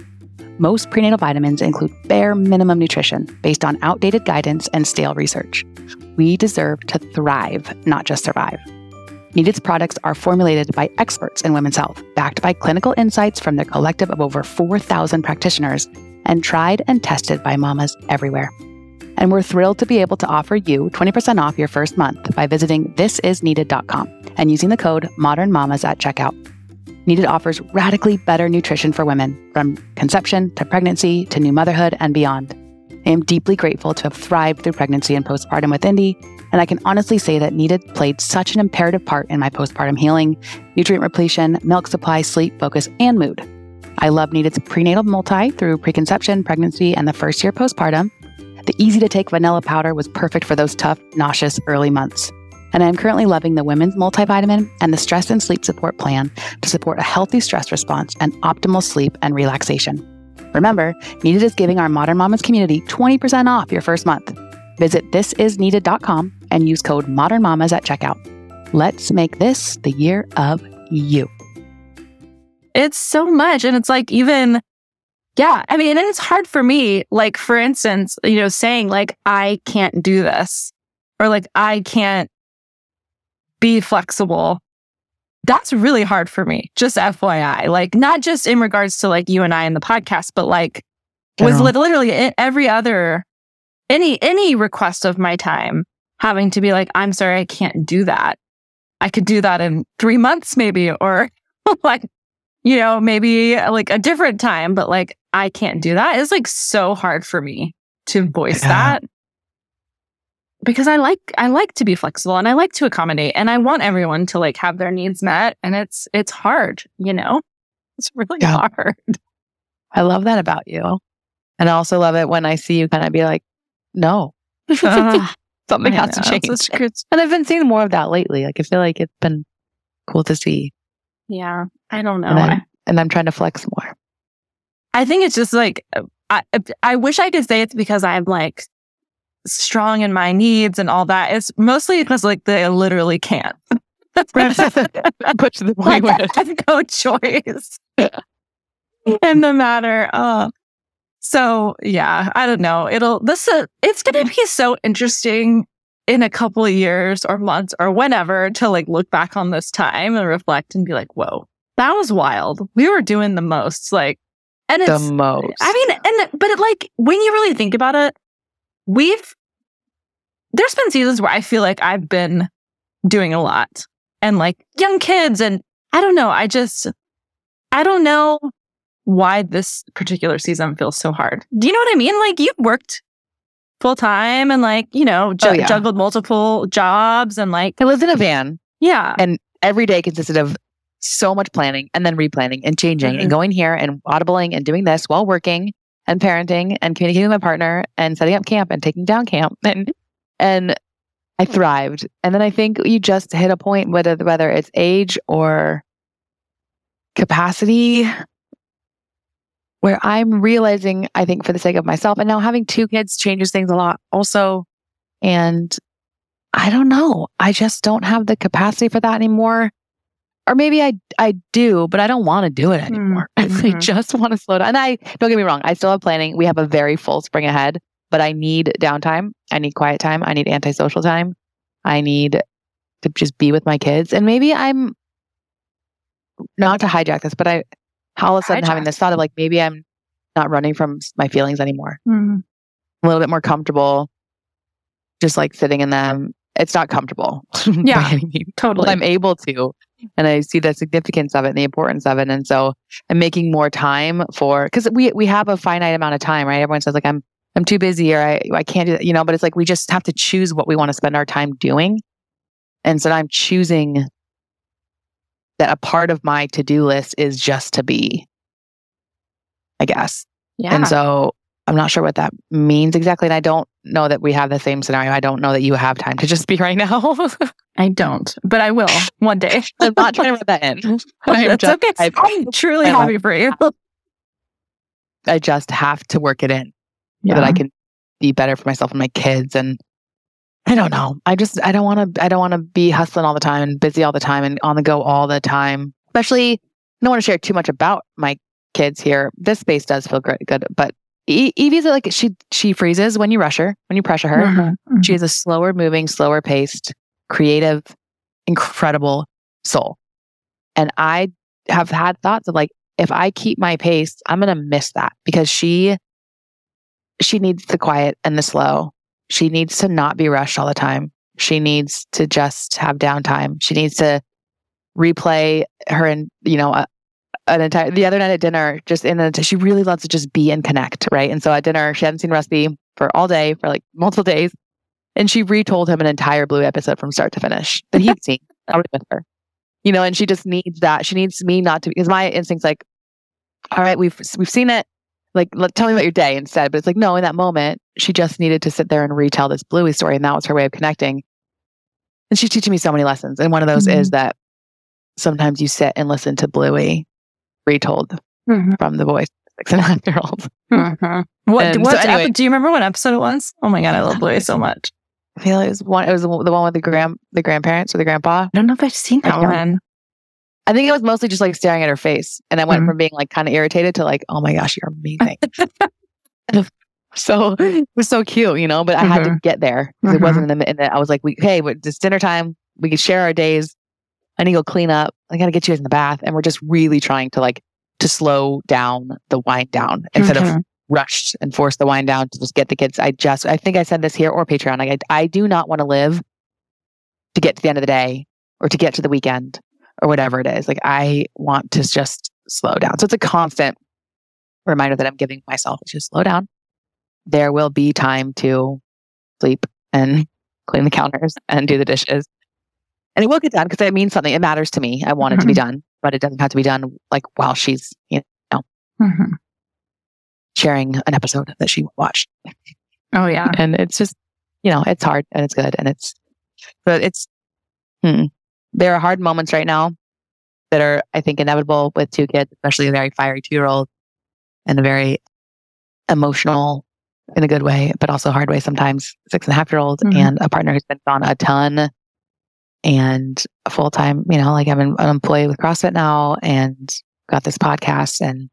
Most prenatal vitamins include bare minimum nutrition based on outdated guidance and stale research. We deserve to thrive, not just survive. Needed's products are formulated by experts in women's health, backed by clinical insights from their collective of over 4,000 practitioners, and tried and tested by mamas everywhere. And we're thrilled to be able to offer you 20% off your first month by visiting thisisneeded.com and using the code ModernMamas at checkout. Needed offers radically better nutrition for women, from conception to pregnancy to new motherhood and beyond. I am deeply grateful to have thrived through pregnancy and postpartum with Indy, and I can honestly say that Needed played such an imperative part in my postpartum healing, nutrient repletion, milk supply, sleep, focus, and mood. I love Needed's prenatal multi through preconception, pregnancy, and the first year postpartum. The easy to take vanilla powder was perfect for those tough, nauseous early months. And I am currently loving the women's multivitamin and the stress and sleep support plan to support a healthy stress response and optimal sleep and relaxation. Remember, Needed is giving our Modern Mamas community 20% off your first month. Visit thisisneeded.com and use code Modern Mamas at checkout. Let's make this the year of you. It's so much. And it's like, even, yeah, I mean, and it's hard for me, like, for instance, you know, saying, like, I can't do this or like, I can't be flexible. That's really hard for me, just FYI. Like, not just in regards to like you and I in the podcast, but like, was General. literally every other, any, any request of my time having to be like, I'm sorry, I can't do that. I could do that in three months, maybe, or like, you know, maybe uh, like a different time, but like, I can't do that. It's like so hard for me to voice Yeah. that because I like, I like to be flexible and I like to accommodate and I want everyone to like have their needs met. And it's, it's hard, you know, it's really Yeah. hard. I love that about you. And I also love it when I see you kind of be like, no, uh-huh. Ugh, something I has to change. it's- it's- And I've been seeing more of that lately. Like I feel like it's been cool to see. Yeah. I don't know. And I'm, and I'm trying to flex more. I think it's just like I I wish I could say it's because I'm like strong in my needs and all that. It's mostly because like they literally can't. Push the like, point where I have no choice in the matter. Uh, so yeah, I don't know. It'll this uh, it's gonna be so interesting in a couple of years or months or whenever to like look back on this time and reflect and be like, whoa, that was wild. We were doing the most. Like, and it's the most. I mean, and but it, like when you really think about it, we've there's been seasons where I feel like I've been doing a lot and like young kids and I don't know, I just I don't know why this particular season feels so hard. Do you know what I mean? Like you've worked full time and like, you know, ju- Oh, yeah. juggled multiple jobs and like I lived in a van. yeah. And every day consisted of so much planning and then replanning and changing Mhm. and going here and audibling and doing this while working and parenting and communicating with my partner and setting up camp and taking down camp and and I thrived. And then I think you just hit a point whether whether it's age or capacity where I'm realizing I think for the sake of myself and now having two kids changes things a lot also and I don't know. I just don't have the capacity for that anymore. Or maybe I I do, but I don't want to do it anymore. I mhm. just want to slow down. And I don't get me wrong, I still have planning. We have a very full spring ahead, but I need downtime. I need quiet time. I need antisocial time. I need to just be with my kids. And maybe I'm not to hijack this, but I all of a sudden having this thought of like maybe I'm not running from my feelings anymore. Mhm. A little bit more comfortable, just like sitting in them. It's not comfortable. Yeah, Totally. but I'm able to. And I see the significance of it and the importance of it. And so I'm making more time for because we we have a finite amount of time, right? Everyone says like I'm I'm too busy or I I can't do that, you know, but it's like we just have to choose what we want to spend our time doing. And so I'm choosing that a part of my to-do list is just to be, I guess. yeah. And so I'm not sure what that means exactly. And I don't know that we have the same scenario. I don't know that you have time to just be right now. I don't, but I will one day. I'm not trying to rub that in. I'm just- okay. I- I'm truly I happy for you. I just have to work it in so that I can be better for myself and my kids. And I don't know. I just I don't want to I don't want to be hustling all the time and busy all the time and on the go all the time. Especially, I don't want to share too much about my kids here. This space does feel great, good, but Evie's like she she freezes when you rush her, when you pressure her. Mhm. She is a slower moving, slower paced, creative, incredible soul. And I have had thoughts of like, if I keep my pace, I'm going to miss that because she, she needs the quiet and the slow. She needs to not be rushed all the time. She needs to just have downtime. She needs to replay her and, you know, a, an entire, the other night at dinner, just in a, she really loves to just be and connect. Right. And so at dinner, she hadn't seen Rusty for all day, for like multiple days. And she retold him an entire Blue episode from start to finish that he'd seen already with her. You know, and she just needs that. She needs me not to because my instinct's like, all right, we've we've seen it. Like, let, tell me about your day instead. But it's like, no, in that moment, she just needed to sit there and retell this Bluey story, and that was her way of connecting. And she's teaching me so many lessons. And one of those is that sometimes you sit and listen to Bluey retold Mhm. from the voice of six and a half year old. Mhm. What? And so what anyway- do you remember what episode it was? Oh my god, I love Bluey so much. I feel like it was one. It was the one with the grand the grandparents or the grandpa. I don't know if I've seen that one. I think it was mostly just like staring at her face. And I went Mhm. from being like kind of irritated to like, oh my gosh, you're amazing. so it was so cute, you know, but I had to get there because it wasn't in the, in the, I was like, we, hey, it's dinner time. We can share our days. I need to go clean up. I got to get you guys in the bath. And we're just really trying to like, to slow down the wind down instead of Mhm. rushed and force the wind down to just get the kids. I just, I think I said this here or Patreon. Like, I, I do not want to live to get to the end of the day or to get to the weekend or whatever it is. Like I want to just slow down. So it's a constant reminder that I'm giving myself to slow down. There will be time to sleep and clean the counters and do the dishes. And it will get done because it means something. It matters to me. I want it to be Mm-hmm. done, but it doesn't have to be done like while she's, you know, Mhm. sharing an episode that she watched. Oh yeah. And it's just, you know, it's hard and it's good. And it's, but it's, hmm. There are hard moments right now that are, I think, inevitable with two kids, especially a very fiery two year old and a very emotional in a good way, but also hard way sometimes, six and a half year old Mhm. and a partner who's been gone a ton and a full time, you know, like I'm an an employee with CrossFit now and got this podcast and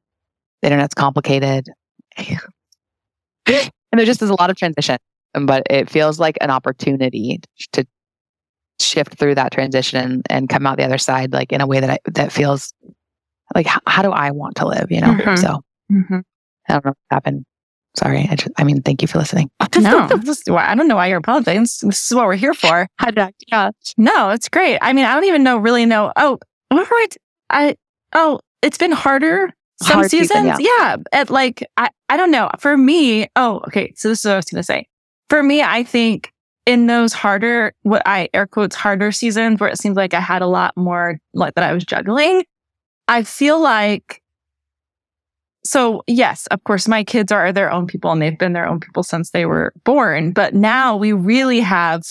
the internet's complicated. and there just is a lot of transition, but it feels like an opportunity to shift through that transition and, and come out the other side, like in a way that I, that feels like, how, how do I want to live? You know? Mhm. So Mhm. I don't know what happened. Sorry. I just, I mean, thank you for listening. No, I don't know why you're apologizing. This this is what we're here for. yeah. No, it's great. I mean, I don't even know really know. Oh, what were I? t- I oh, it's been harder some Hard season, seasons. yeah. At like I I don't know. For me, oh, okay. So this is what I was gonna say. For me, I think in those harder, what I air quotes harder seasons where it seems like I had a lot more like that I was juggling. I feel like so yes, of course, my kids are their own people and they've been their own people since they were born. But now we really have,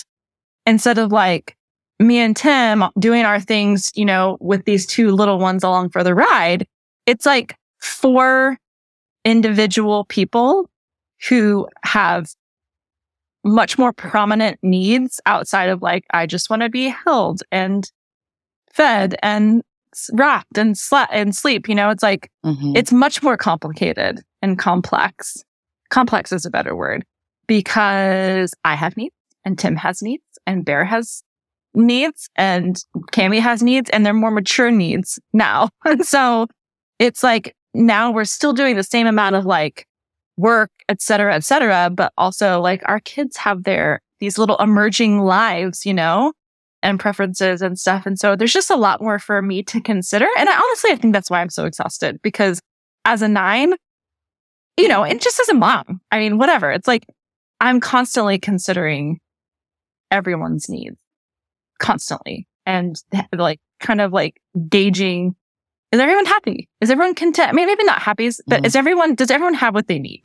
instead of like me and Tim doing our things, you know, with these two little ones along for the ride, it's like four individual people who have much more prominent needs outside of like, I just want to be held and fed and wrapped and slept and sleep. You know, it's like, Mhm. it's much more complicated and complex. Complex is a better word because I have needs and Tim has needs and Bear has needs and Cami has needs and they're more mature needs now. And so it's like now we're still doing the same amount of like work, et cetera, et cetera. But also like our kids have their, these little emerging lives, you know, and preferences and stuff. And so there's just a lot more for me to consider. And I honestly, I think that's why I'm so exhausted because as a nine, you know, and just as a mom, I mean, whatever, it's like I'm constantly considering everyone's needs constantly and like kind of like gauging is everyone happy? Is everyone content? I mean, maybe not happy, but Mhm. is everyone, does everyone have what they need?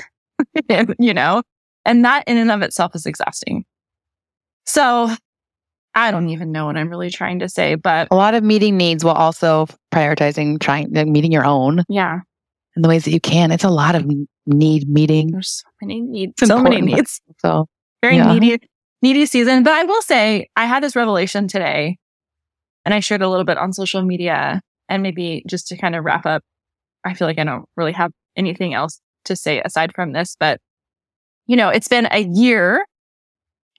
you know? And that in and of itself is exhausting. So I don't even know what I'm really trying to say, but a lot of meeting needs while also prioritizing trying like, meeting your own yeah, in the ways that you can. It's a lot of need meeting. there's so many needs, It's so many needs. So Very Yeah. needy, needy season. But I will say I had this revelation today and I shared a little bit on social media and maybe just to kind of wrap up. I feel like I don't really have anything else to say aside from this, but you know, it's been a year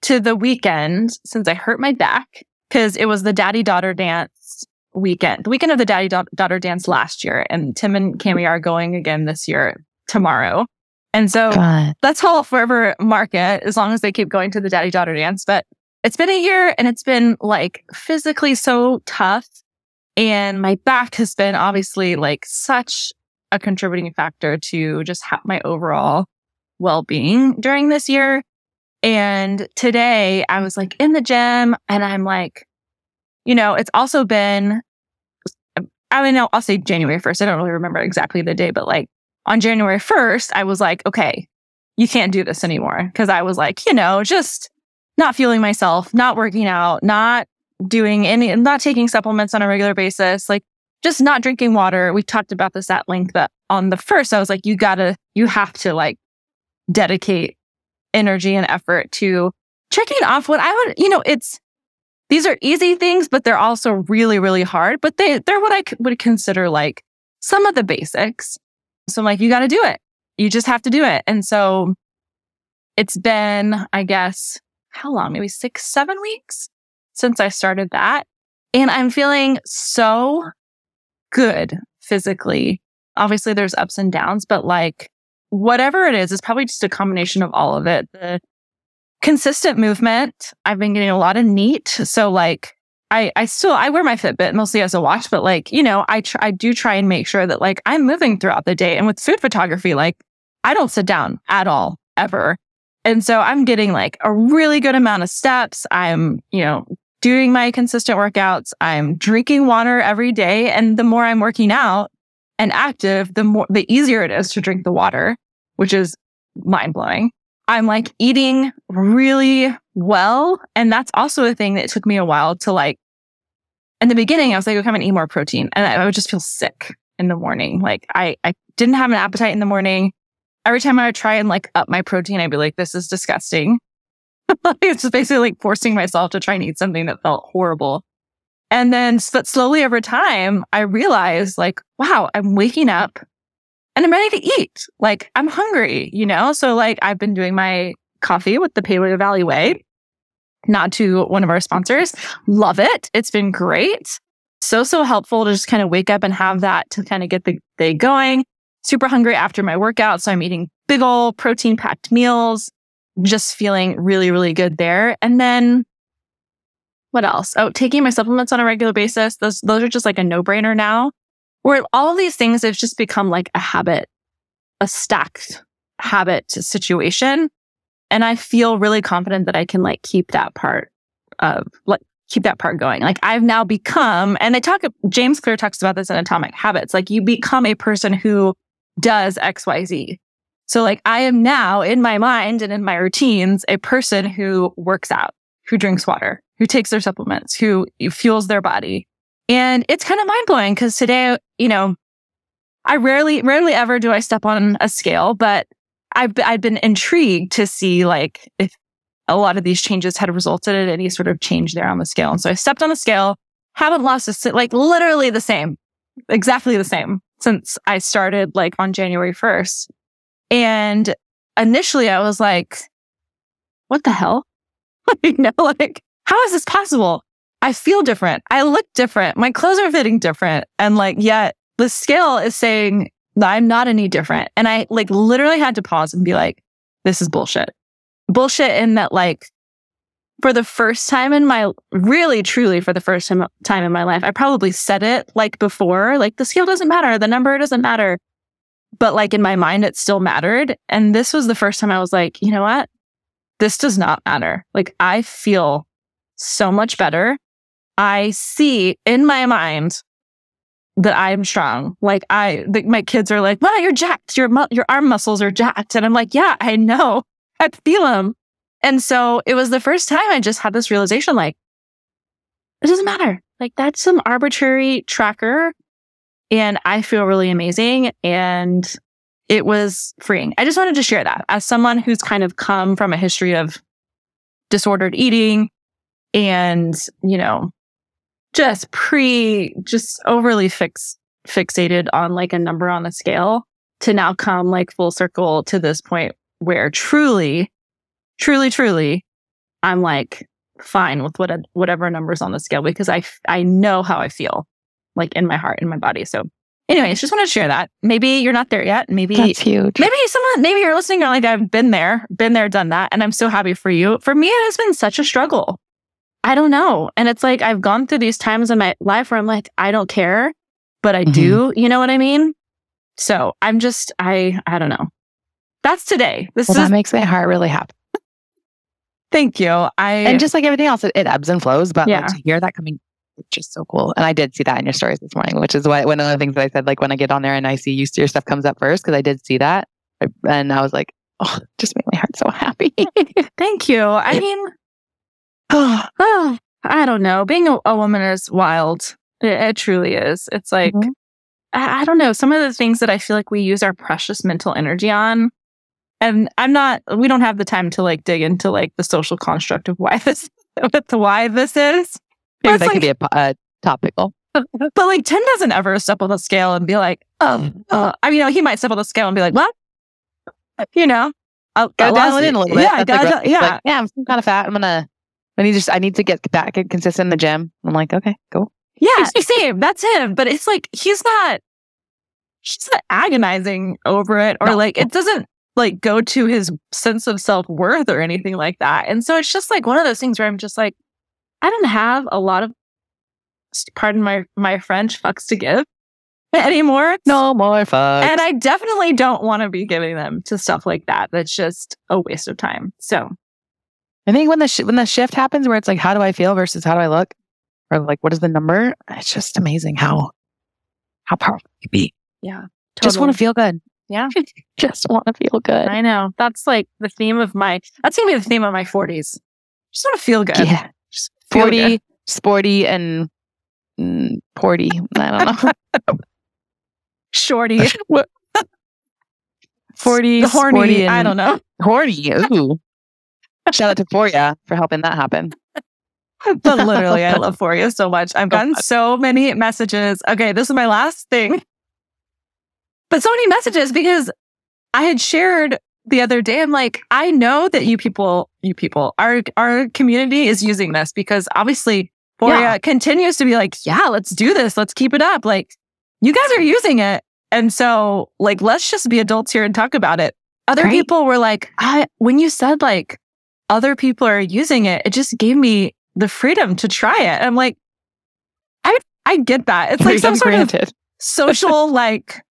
to the weekend since I hurt my back because it was the daddy daughter dance weekend, the weekend of the daddy da- daughter dance last year. And Tim and Cami are going again this year tomorrow. And so fun. that's I'll forever market as long as they keep going to the daddy daughter dance. But it's been a year and it's been like physically so tough. And my back has been obviously like such a contributing factor to just ha- my overall well being during this year. And today I was like in the gym and I'm like, you know, it's also been, I mean, I'll, I'll say January 1st. I don't really remember exactly the day, but like on January 1st, I was like, okay, you can't do this anymore. Cause I was like, you know, just not feeling myself, not working out, not doing any, not taking supplements on a regular basis, like just not drinking water. We talked about this at length, on the first, I was like, you gotta, you have to like dedicate energy and effort to checking off what I would, you know, it's, these are easy things, but they're also really, really hard, but they, they're what I c- would consider like some of the basics. So I'm like, you got to do it. You just have to do it. And so it's been, I guess, how long? Maybe six, seven weeks since I started that. And I'm feeling so good physically. Obviously, there's ups and downs, but like whatever it is, it's probably just a combination of all of it. The consistent movement, I've been getting a lot of NEAT. So, like, I, I still I wear my Fitbit mostly as a watch, but like, you know, I tr- I do try and make sure that like I'm moving throughout the day. And with food photography, like I don't sit down at all ever. And so I'm getting like a really good amount of steps. I'm, you know, doing my consistent workouts. I'm drinking water every day. And the more I'm working out and active, the more, the easier it is to drink the water, which is mind blowing. I'm like eating really well. And that's also a thing that took me a while to like, in the beginning, I was like, okay, I'm to eat more protein. And I would just feel sick in the morning. Like I, I didn't have an appetite in the morning. Every time I would try and like up my protein, I'd be like, this is disgusting. it's basically like forcing myself to try and eat something that felt horrible. And then, but slowly over time, I realized like, wow, I'm waking up and I'm ready to eat. Like I'm hungry, you know? So like I've been doing my coffee with the Paleovalley Way, not to one of our sponsors. Love it. It's been great. So, so helpful to just kind of wake up and have that to kind of get the day going. Super hungry after my workout. So I'm eating big old protein packed meals, just feeling really, really good there. And then what else? Oh, taking my supplements on a regular basis. Those, those are just like a no brainer now where all of these things have just become like a habit, a stacked habit situation. And I feel really confident that I can like keep that part of like keep that part going. Like I've now become, and they talk, James Clear talks about this in Atomic Habits, like you become a person who does XYZ. So like I am now in my mind and in my routines, a person who works out, who drinks water, who takes their supplements, who fuels their body. And it's kind of mind blowing because today, you know, I rarely, rarely ever do I step on a scale, but I've, I've been intrigued to see like if a lot of these changes had resulted in any sort of change there on the scale. And so I stepped on the scale, haven't lost a, like literally the same, exactly the same since I started like on January 1st. And initially I was like, what the hell? you know, like, how is this possible? I feel different. I look different. My clothes are fitting different. And like, yet the scale is saying I'm not any different. And I like literally had to pause and be like, this is bullshit. Bullshit in that like, for the first time in my, really truly for the first time, time in my life, I probably said it like before, like the scale doesn't matter. The number doesn't matter. But like in my mind, it still mattered. And this was the first time I was like, you know what? This does not matter. Like I feel so much better. I see in my mind that I'm strong. Like I, the, my kids are like, "Wow, you're jacked. Your mu- your arm muscles are jacked," and I'm like, "Yeah, I know. I feel them." And so it was the first time I just had this realization, like, it doesn't matter. Like that's some arbitrary tracker, and I feel really amazing. And it was freeing. I just wanted to share that as someone who's kind of come from a history of disordered eating and you know just pre, just overly fix, fixated on like a number on a scale to now come like full circle to this point where truly, truly, truly, I'm like fine with what, whatever numbers on the scale because I, I know how I feel like in my heart, in my body. So anyways, just wanted to share that. Maybe you're not there yet. Maybe that's huge. Maybe someone, maybe you're listening. You're like, I've been there, been there, done that. And I'm so happy for you. For me, it has been such a struggle. I don't know. And it's like I've gone through these times in my life where I'm like, I don't care, but I mm-hmm. do. You know what I mean? So I'm just, I, I don't know. That's today. This well, is, that makes my heart really happy. Thank you. I and just like everything else, it, it ebbs and flows. But yeah. like, to hear that coming, it's just so cool. And I did see that in your stories this morning, which is why one of the things that I said, like when I get on there and I see you, see your stuff comes up first because I did see that, and I was like, oh, just made my heart so happy. Thank you. I mean, oh, I don't know. Being a, a woman is wild. It, it, truly is. It's like, mm-hmm. I, I don't know. Some of the things that I feel like we use our precious mental energy on. And I'm not, we don't have the time to like dig into like the social construct of why this, the why this is. Maybe that like, could be a, a topical. but like Tim doesn't ever step on the scale and be like, oh, uh, I mean, you know, he might step on the scale and be like, what? You know, I'll go down in a little bit. Yeah, yeah, like, yeah. I'm kind of fat. I'm gonna I need just I need to get back and consistent in the gym. I'm like, okay, cool. Yeah, same. That's him. But it's like he's not he's not agonizing over it or no. like it doesn't like go to his sense of self-worth or anything like that. And so it's just like one of those things where I'm just like, I don't have a lot of pardon my my French, fucks to give anymore. No more fucks. And I definitely don't want to be giving them to stuff like that. That's just a waste of time. So I think when the sh- when the shift happens, where it's like, how do I feel versus how do I look, or like, what is the number? It's just amazing how how powerful it can be. yeah, Just want to feel good. Yeah. just want to feel good. I know. That's like the theme of my. That's gonna be the theme of my forties. Just want to feel good. Yeah, forty, sporty, and mm, porty. I don't know. shorty, Forty, the horny. sporty, and I don't know. Horny. Ooh. Shout out to Foria for helping that happen. but literally, I love Foria so much. I've gotten so many messages. Okay, this is my last thing. But so many messages because I had shared the other day. I'm like, I know that you people, you people, our our community is using this because obviously Foria Yeah. continues to be like, yeah, let's do this. Let's keep it up. Like, you guys are using it. And so, like, let's just be adults here and talk about it. Other Great. people were like, I when you said like other people are using it, it just gave me the freedom to try it. I'm like, I I get that. It's like some Freedom sort of social like,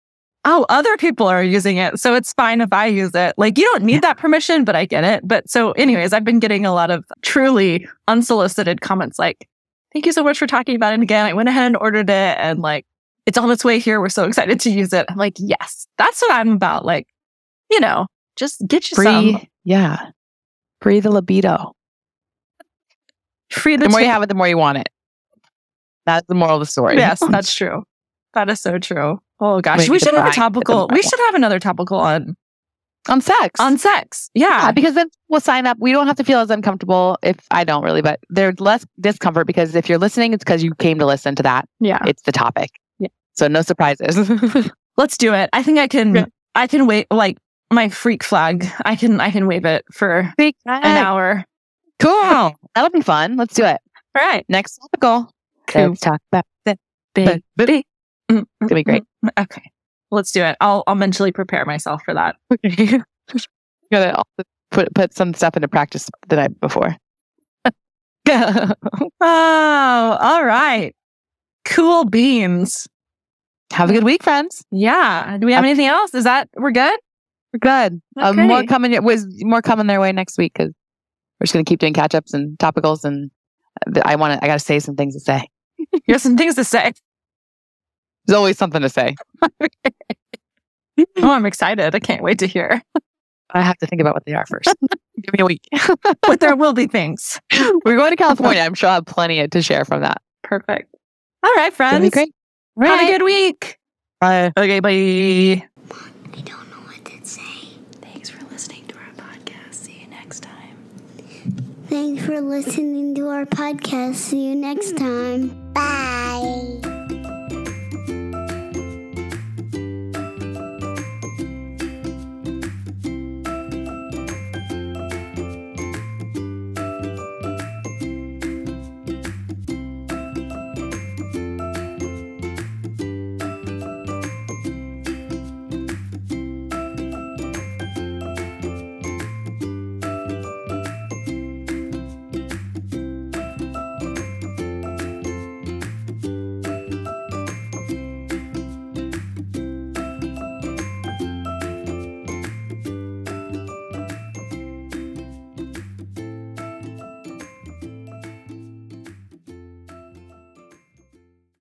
oh, other people are using it, so it's fine if I use it. Like you don't need that permission, but I get it. But so, anyways, I've been getting a lot of truly unsolicited comments like, "Thank you so much for talking about it again. I went ahead and ordered it, and like, it's on its way here. We're so excited to use it." I'm like, yes, that's what I'm about. Like, you know, just get you Free, some yeah. Free the libido. free the, The more you have it, the more you want it. That's the moral of the story. Yes, that's true. That is so true. Oh gosh, Make we should have a the topical. We should have another topical on on sex. on sex. yeah, Yeah, because then we'll sign up. We don't have to feel as uncomfortable if I don't really, but there's less discomfort because if you're listening, it's because you came to listen to that. yeah. It's the topic. Yeah. So no surprises. Let's do it. I think I can. Yeah. I can wait. Like my freak flag. I can. I can wave it for an hour. Cool. That'll be fun. Let's do it. All right. Next topical. Cool. Let's talk about it. Big. but- big. Mm, gonna be great. mm, mm. Okay. Let's do it. I'll. I'll mentally prepare myself for that. Okay. Gotta also put put some stuff into practice the night before. Oh, all right. Cool beans. Have a good week, friends. Yeah. Do we have Yep. anything else? Is that we're good? We're good. Uh, more coming. Was more coming their way next week because we're just gonna keep doing catch ups and topicals, and I want to. I got to say some things to say. You have some things to say. There's always something to say. Oh, I'm excited. I can't wait to hear. I have to think about what they are first. Give me a week. But there will be things. we're going to California. I'm sure I'll have plenty to share from that. Perfect. All right, It's gonna be friends. great. Have a good week. Bye. Okay, bye. I don't know what to say. Thanks for listening to our podcast. See you next time. Thanks for listening to our podcast. See you next hmm. time. Bye.